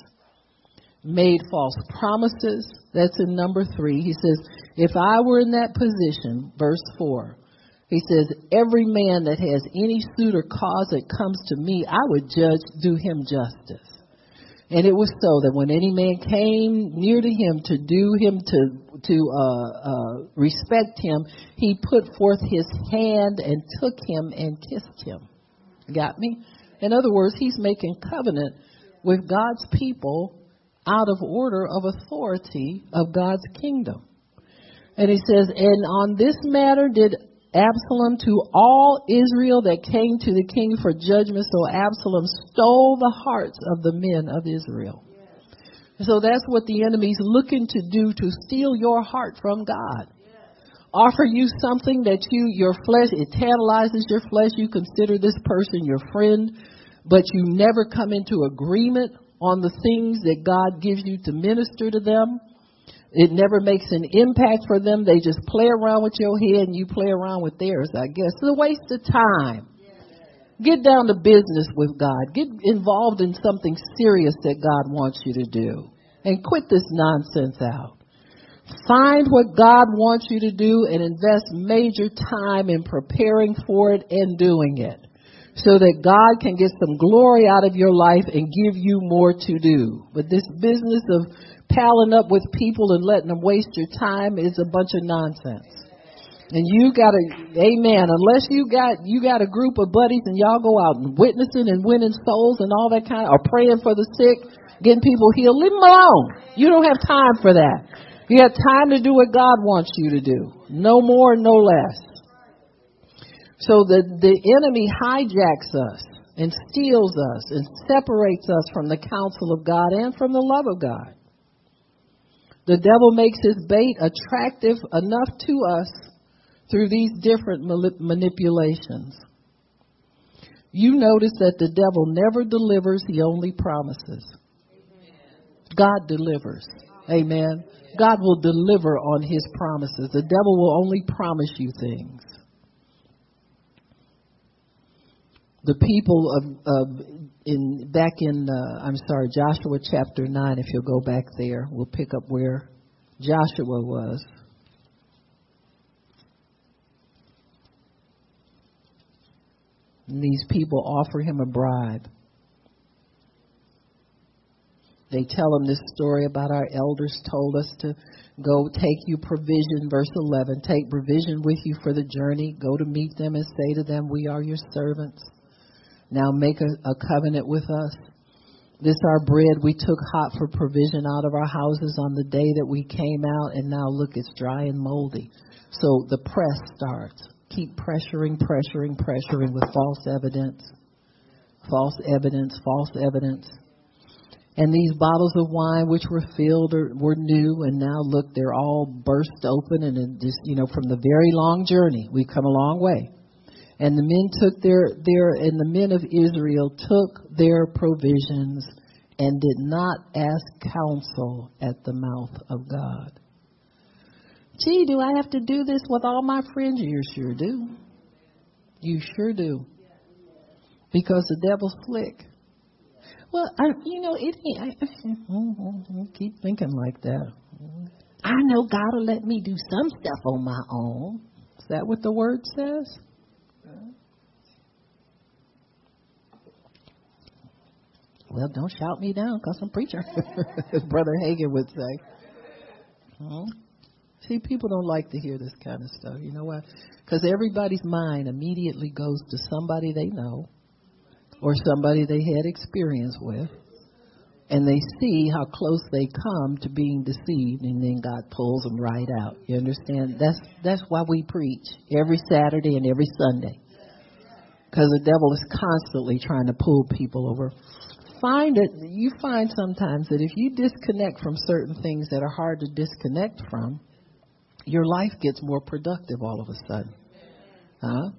made false promises. That's in number three. He says, if I were in that position, verse four, He says, Every man that has any suit or cause that comes to me, I would judge, do him justice. And it was so that when any man came near to him to do him to to uh, uh, respect him, he put forth his hand and took him and kissed him. Got me? In other words, he's making covenant with God's people out of order of authority of God's kingdom. And he says, and on this matter did Absalom to all Israel that came to the king for judgment. So Absalom stole the hearts of the men of Israel. So that's what the enemy's looking to do to steal your heart from God. Offer you something that you, your flesh, it tantalizes your flesh. You consider this person your friend, but you never come into agreement on the things that God gives you to minister to them. It never makes an impact for them. They just play around with your head and you play around with theirs, I guess. It's a waste of time. Get down to business with God. Get involved in something serious that God wants you to do. And quit this nonsense out. Find what God wants you to do and invest major time in preparing for it and doing it so that God can get some glory out of your life and give you more to do. But this business of palling up with people and letting them waste your time is a bunch of nonsense. And you gotta, amen, unless you got, you got a group of buddies and y'all go out and witnessing and winning souls and all that kind of, or praying for the sick, getting people healed, leave them alone. You don't have time for that. You have time to do what God wants you to do. No more, no less. So the, the enemy hijacks us and steals us and separates us from the counsel of God and from the love of God. The devil makes his bait attractive enough to us through these different manipulations. You notice that the devil never delivers, he only promises. God delivers. Amen. God will deliver on his promises. The devil will only promise you things. The people of, of in back in uh, I'm sorry Joshua chapter nine. If you'll go back there, we'll pick up where Joshua was. And these people offer him a bribe. They tell him this story about our elders told us to go take you provision, verse 11. Take provision with you for the journey. Go to meet them and say to them, We are your servants. Now make a, a covenant with us. This our bread we took hot for provision out of our houses on the day that we came out, and now look, it's dry and moldy. So the press starts. Keep pressuring, pressuring, pressuring with false evidence, false evidence, false evidence. And these bottles of wine, which were filled, were new, and now look, they're all burst open, and just you know, from the very long journey, we've come a long way. And the men took their, their, and the men of Israel took their provisions and did not ask counsel at the mouth of God. Gee, do I have to do this with all my friends? You sure do. You sure do. Because the devil's slick. Well, I, you know, it I, I keep thinking like that. I know God will let me do some stuff on my own. Is that what the word says? Well, don't shout me down because I'm preacher, [laughs] as Brother Hagin would say. Hmm? See, people don't like to hear this kind of stuff. You know why? Because everybody's mind immediately goes to somebody they know or somebody they had experience with, and they see how close they come to being deceived, and then God pulls them right out. You understand? That's that's why we preach every Saturday and every Sunday, because the devil is constantly trying to pull people over find it, you find sometimes that if you disconnect from certain things that are hard to disconnect from, your life gets more productive all of a sudden. Huh?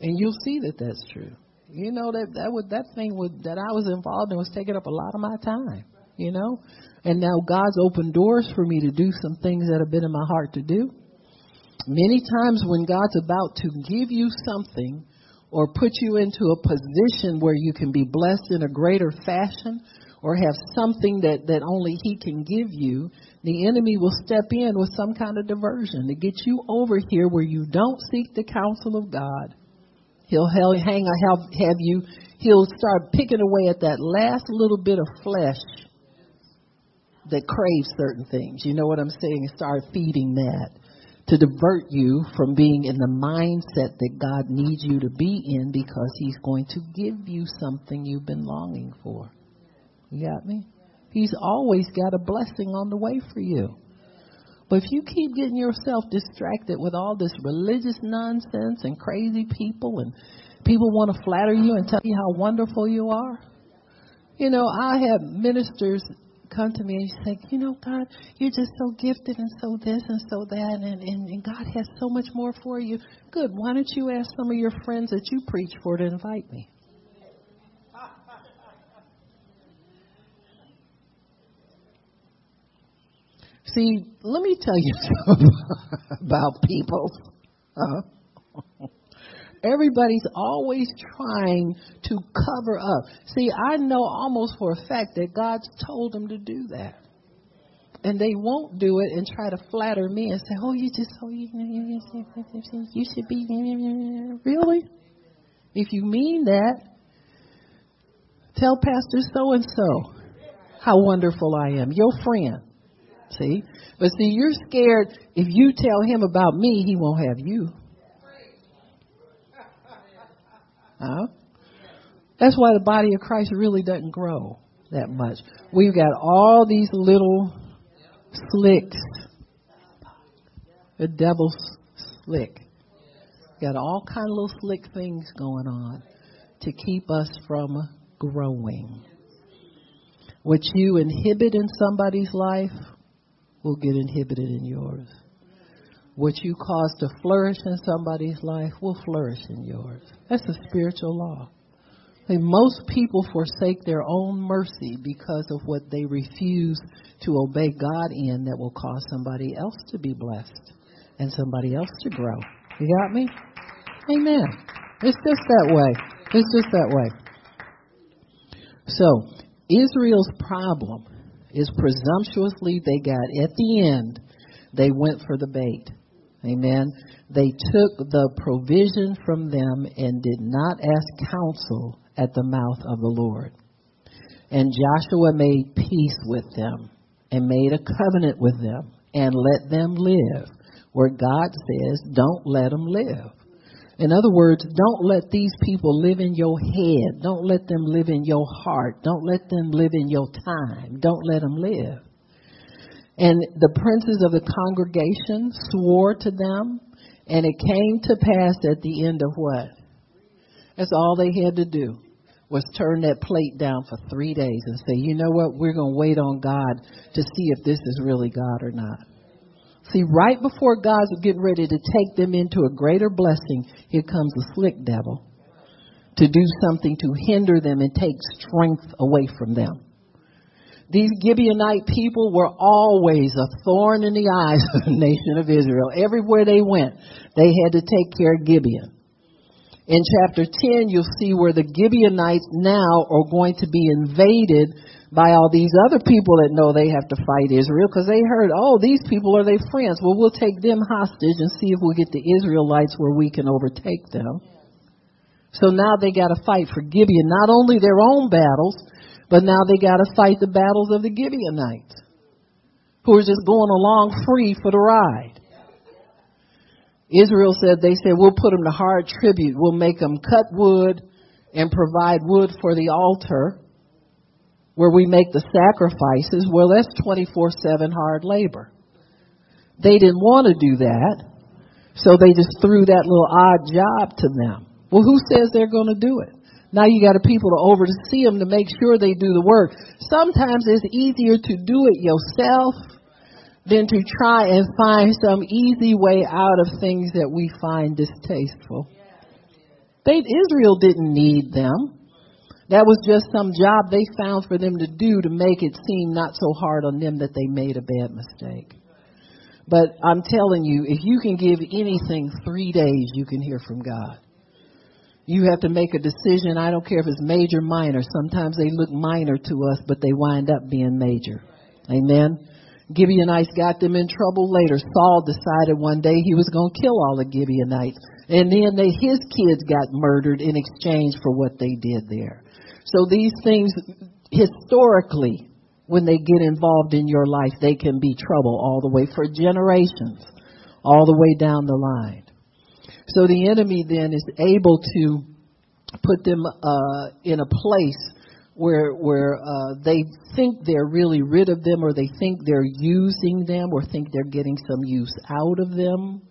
And you'll see that that's true. You know that that would that thing would that I was involved in was taking up a lot of my time. You know, and now God's opened doors for me to do some things that have been in my heart to do. Many times when God's about to give you something or put you into a position where you can be blessed in a greater fashion or have something that, that only he can give you, the enemy will step in with some kind of diversion to get you over here where you don't seek the counsel of God. He'll hang have, have you, he'll start picking away at that last little bit of flesh that craves certain things. You know what I'm saying? Start feeding that to divert you from being in the mindset that God needs you to be in because He's going to give you something you've been longing for. You got me? He's always got a blessing on the way for you. But if you keep getting yourself distracted with all this religious nonsense and crazy people and people want to flatter you and tell you how wonderful you are, you know, I have ministers come to me and you say, you know, God, you're just so gifted and so this and so that, and, and, and God has so much more for you. Good. Why don't you ask some of your friends that you preach for to invite me? See, let me tell you something [laughs] about people. Uh, everybody's always trying to cover up. See, I know almost for a fact that God's told them to do that. And they won't do it and try to flatter me and say, "Oh, you just oh, so you you should be really." If you mean that, tell Pastor so and so how wonderful I am. Your friend. See? But see, you're scared if you tell him about me, he won't have you. Huh? That's why the body of Christ really doesn't grow that much. We've got all these little slicks. The devil's slick. Got all kind of little slick things going on to keep us from growing. What you inhibit in somebody's life will get inhibited in yours. What you cause to flourish in somebody's life will flourish in yours. That's a spiritual law. And most people forsake their own mercy because of what they refuse to obey God in that will cause somebody else to be blessed and somebody else to grow. You got me? Amen. It's just that way. It's just that way. So, Israel's problem is presumptuously they got at the end, they went for the bait. Amen. They took the provision from them and did not ask counsel at the mouth of the Lord. And Joshua made peace with them and made a covenant with them and let them live where God says, don't let them live. In other words, don't let these people live in your head. Don't let them live in your heart. Don't let them live in your time. Don't let them live. And the princes of the congregation swore to them, and it came to pass at the end of what? That's all they had to do was turn that plate down for three days and say, you know what, we're going to wait on God to see if this is really God or not. See, right before God's getting ready to take them into a greater blessing, here comes a slick devil to do something to hinder them and take strength away from them. These Gibeonite people were always a thorn in the eyes of the nation of Israel. Everywhere they went, they had to take care of Gibeon. In chapter 10, you'll see where the Gibeonites now are going to be invaded by all these other people that know they have to fight Israel because they heard, oh, these people are their friends. Well, we'll take them hostage and see if we'll get the Israelites where we can overtake them. So now they got to fight for Gibeon, not only their own battles, but now they got to fight the battles of the Gibeonites who are just going along free for the ride. Israel said, they said, we'll put them to hard tribute. We'll make them cut wood and provide wood for the altar where we make the sacrifices, well, that's 24 7 hard labor. They didn't want to do that, so they just threw that little odd job to them. Well, who says they're going to do it? Now you got a people to oversee them to make sure they do the work. Sometimes it's easier to do it yourself than to try and find some easy way out of things that we find distasteful. They, Israel didn't need them. That was just some job they found for them to do to make it seem not so hard on them that they made a bad mistake. But I'm telling you, if you can give anything three days, you can hear from God. You have to make a decision. I don't care if it's major, minor. Sometimes they look minor to us, but they wind up being major. Amen. Gibeonites got them in trouble later. Saul decided one day he was going to kill all the Gibeonites. And then they, his kids got murdered in exchange for what they did there. So these things, historically, when they get involved in your life, they can be trouble all the way for generations, all the way down the line. So the enemy then is able to put them uh, in a place where where uh, they think they're really rid of them, or they think they're using them, or think they're getting some use out of them.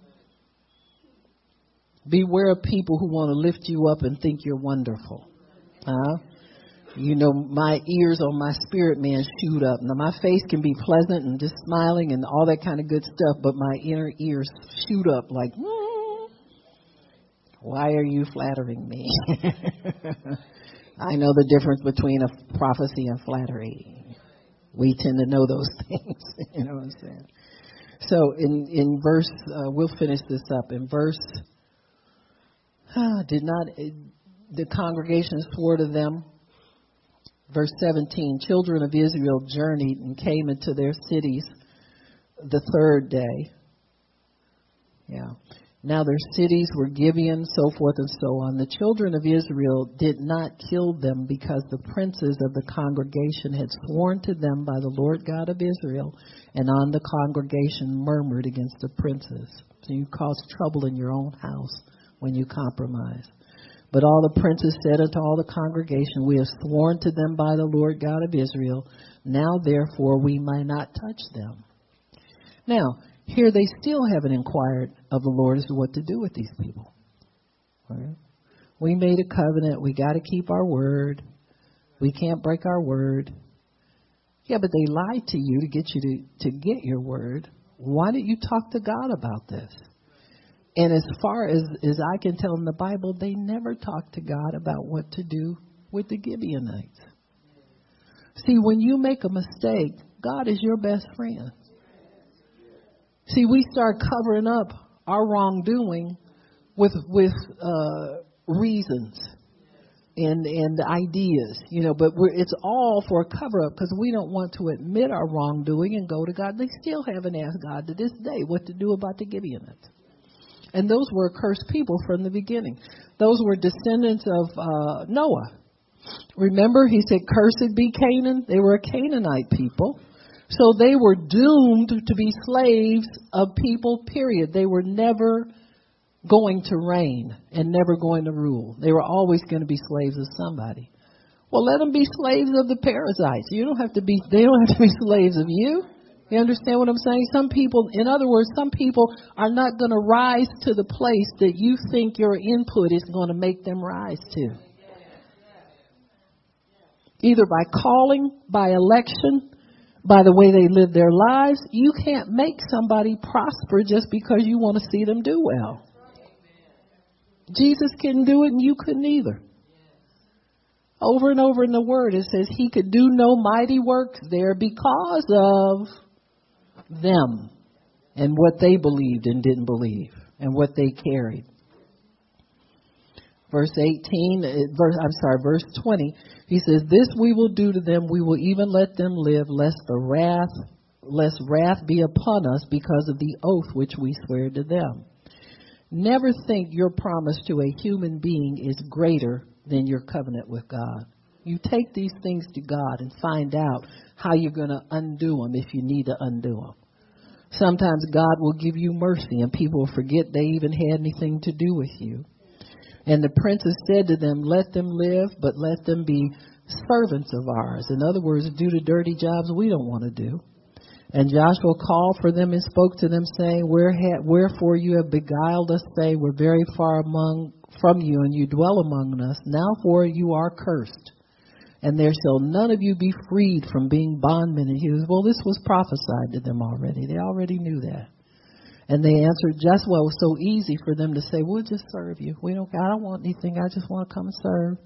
Beware of people who want to lift you up and think you're wonderful. Huh? You know, my ears on my spirit man shoot up. Now, my face can be pleasant and just smiling and all that kind of good stuff, but my inner ears shoot up like, mm, why are you flattering me? [laughs] I know the difference between a prophecy and flattery. We tend to know those [laughs] things. you know what I'm saying? So in in verse, uh, we'll finish this up. In verse, uh, [sighs] did not the congregation swore to them? Verse 17: Children of Israel journeyed and came into their cities the third day. Yeah. Now their cities were Gibeon, so forth and so on. The children of Israel did not kill them because the princes of the congregation had sworn to them by the Lord God of Israel, and on the congregation murmured against the princes. So you cause trouble in your own house when you compromise. But all the princes said unto all the congregation, We have sworn to them by the Lord God of Israel. Now therefore we may not touch them. Now, here they still haven't inquired of the Lord as to what to do with these people. Right? We made a covenant. We got to keep our word. We can't break our word. Yeah, but they lied to you to get you to, to get your word. Why didn't you talk to God about this? And as far as, as I can tell in the Bible, they never talked to God about what to do with the Gibeonites. See, when you make a mistake, God is your best friend. See, we start covering up our wrongdoing with with uh, reasons and and ideas, you know. But we're, it's all for a cover up because we don't want to admit our wrongdoing and go to God. They still haven't asked God to this day what to do about the Gibeonites. And those were cursed people from the beginning. Those were descendants of uh, Noah. Remember, he said, "Cursed be Canaan." They were a Canaanite people. So they were doomed to be slaves of people, period. They were never going to reign and never going to rule. They were always going to be slaves of somebody. Well, let them be slaves of the Perizzites. You don't have to be, they don't have to be [laughs] slaves of you. You understand what I'm saying? Some people, in other words, some people are not going to rise to the place that you think your input is going to make them rise to. Either by calling, by election, by the way they live their lives. You can't make somebody prosper just because you want to see them do well. Jesus couldn't do it and you couldn't either. Over and over in the word it says he could do no mighty works there because of them and what they believed and didn't believe and what they carried. Verse 18, uh, verse, I'm sorry, verse 20, he says, This we will do to them, we will even let them live, lest the wrath, lest wrath be upon us because of the oath which we swear to them. Never think your promise to a human being is greater than your covenant with God. You take these things to God and find out how you're going to undo them if you need to undo them. Sometimes God will give you mercy and people will forget they even had anything to do with you. And the princes said to them, Let them live, but let them be servants of ours. In other words, do the dirty jobs we don't want to do. And Joshua called for them and spoke to them, saying, Wherefore you have beguiled us, say, We're very far among from you, and you dwell among us. Now for you are cursed. And there shall none of you be freed from being bondmen. And he says, Well, this was prophesied to them already. They already knew that. And they answered just. It was so easy for them to say, "We'll just serve you. We don't. I don't want anything. I just want to come and serve."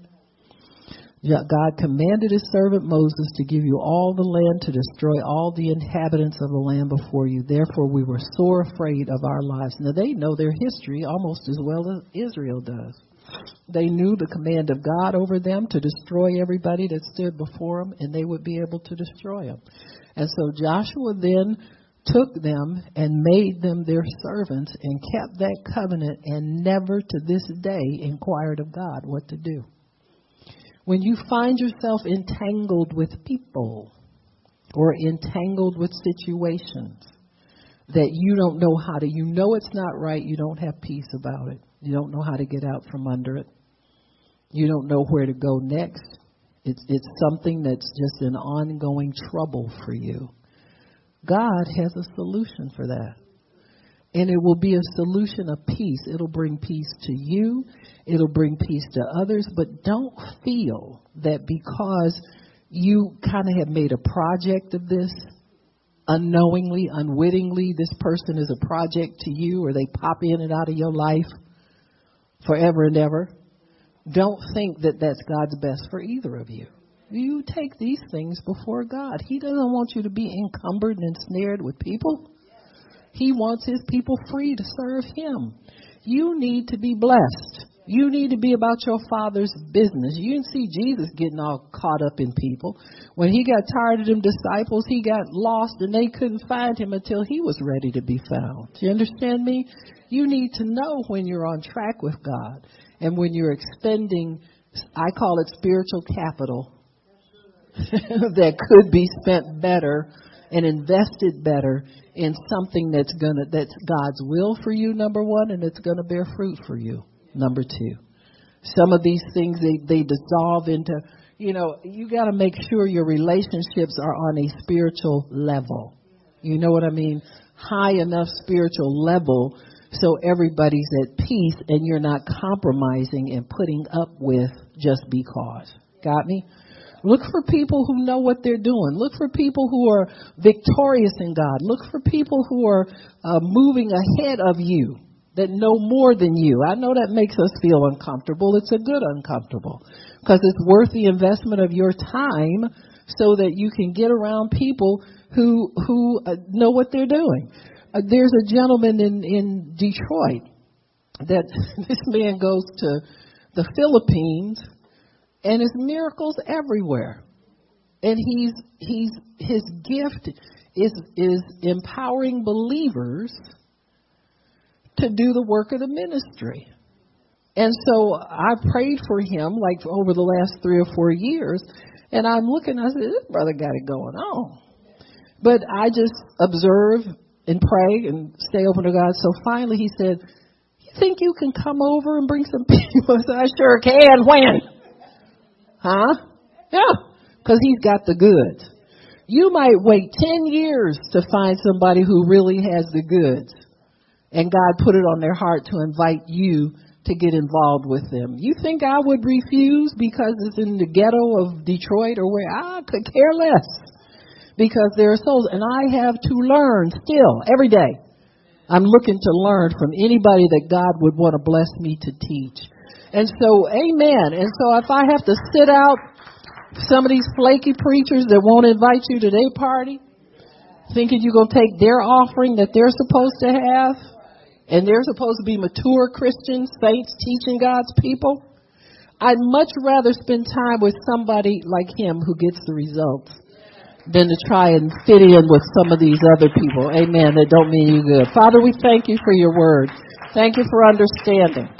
God commanded his servant Moses to give you all the land to destroy all the inhabitants of the land before you. Therefore, we were sore afraid of our lives. Now, they know their history almost as well as Israel does. They knew the command of God over them to destroy everybody that stood before them, and they would be able to destroy them. And so Joshua then took them and made them their servants and kept that covenant and never to this day inquired of God what to do. When you find yourself entangled with people or entangled with situations that you don't know how to, you know it's not right, you don't have peace about it. You don't know how to get out from under it. You don't know where to go next. It's, it's something that's just an ongoing trouble for you. God has a solution for that. And it will be a solution of peace. It'll bring peace to you. It'll bring peace to others. But don't feel that because you kind of have made a project of this, unknowingly, unwittingly, this person is a project to you or they pop in and out of your life forever and ever. Don't think that that's God's best for either of you. You take these things before God. He doesn't want you to be encumbered and snared with people. He wants his people free to serve him. You need to be blessed. You need to be about your father's business. You didn't see Jesus getting all caught up in people. When he got tired of them disciples, he got lost and they couldn't find him until he was ready to be found. Do you understand me? You need to know when you're on track with God and when you're expending, I call it spiritual capital [laughs] that could be spent better and invested better in something that's gonna that's God's will for you, number one, and it's gonna bear fruit for you, number two. Some of these things they, they dissolve into you know, you gotta make sure your relationships are on a spiritual level. You know what I mean? High enough spiritual level so everybody's at peace and you're not compromising and putting up with just because. Got me? Look for people who know what they're doing. Look for people who are victorious in God. Look for people who are uh, moving ahead of you that know more than you. I know that makes us feel uncomfortable. It's a good uncomfortable because it's worth the investment of your time so that you can get around people who who uh, know what they're doing. Uh, there's a gentleman in in Detroit that [laughs] this man goes to the Philippines and his miracles everywhere. And he's he's his gift is is empowering believers to do the work of the ministry. And so I prayed for him like over the last three or four years, and I'm looking. I said, "This brother got it going on," but I just observe and pray and stay open to God. So finally, he said, "You think you can come over and bring some [laughs] people?" I said, "I sure can." When? Huh? Yeah, because he's got the goods. You might wait 10 years to find somebody who really has the goods. And God put it on their heart to invite you to get involved with them. You think I would refuse because it's in the ghetto of Detroit or where I could care less because there are souls and I have to learn still every day. I'm looking to learn from anybody that God would want to bless me to teach. And so, amen. And so if I have to sit out some of these flaky preachers that won't invite you to their party, thinking you're going to take their offering that they're supposed to have, and they're supposed to be mature Christians, saints teaching God's people, I'd much rather spend time with somebody like him who gets the results than to try and fit in with some of these other people. Amen. That don't mean you good. Father, we thank you for your word. Thank you for understanding.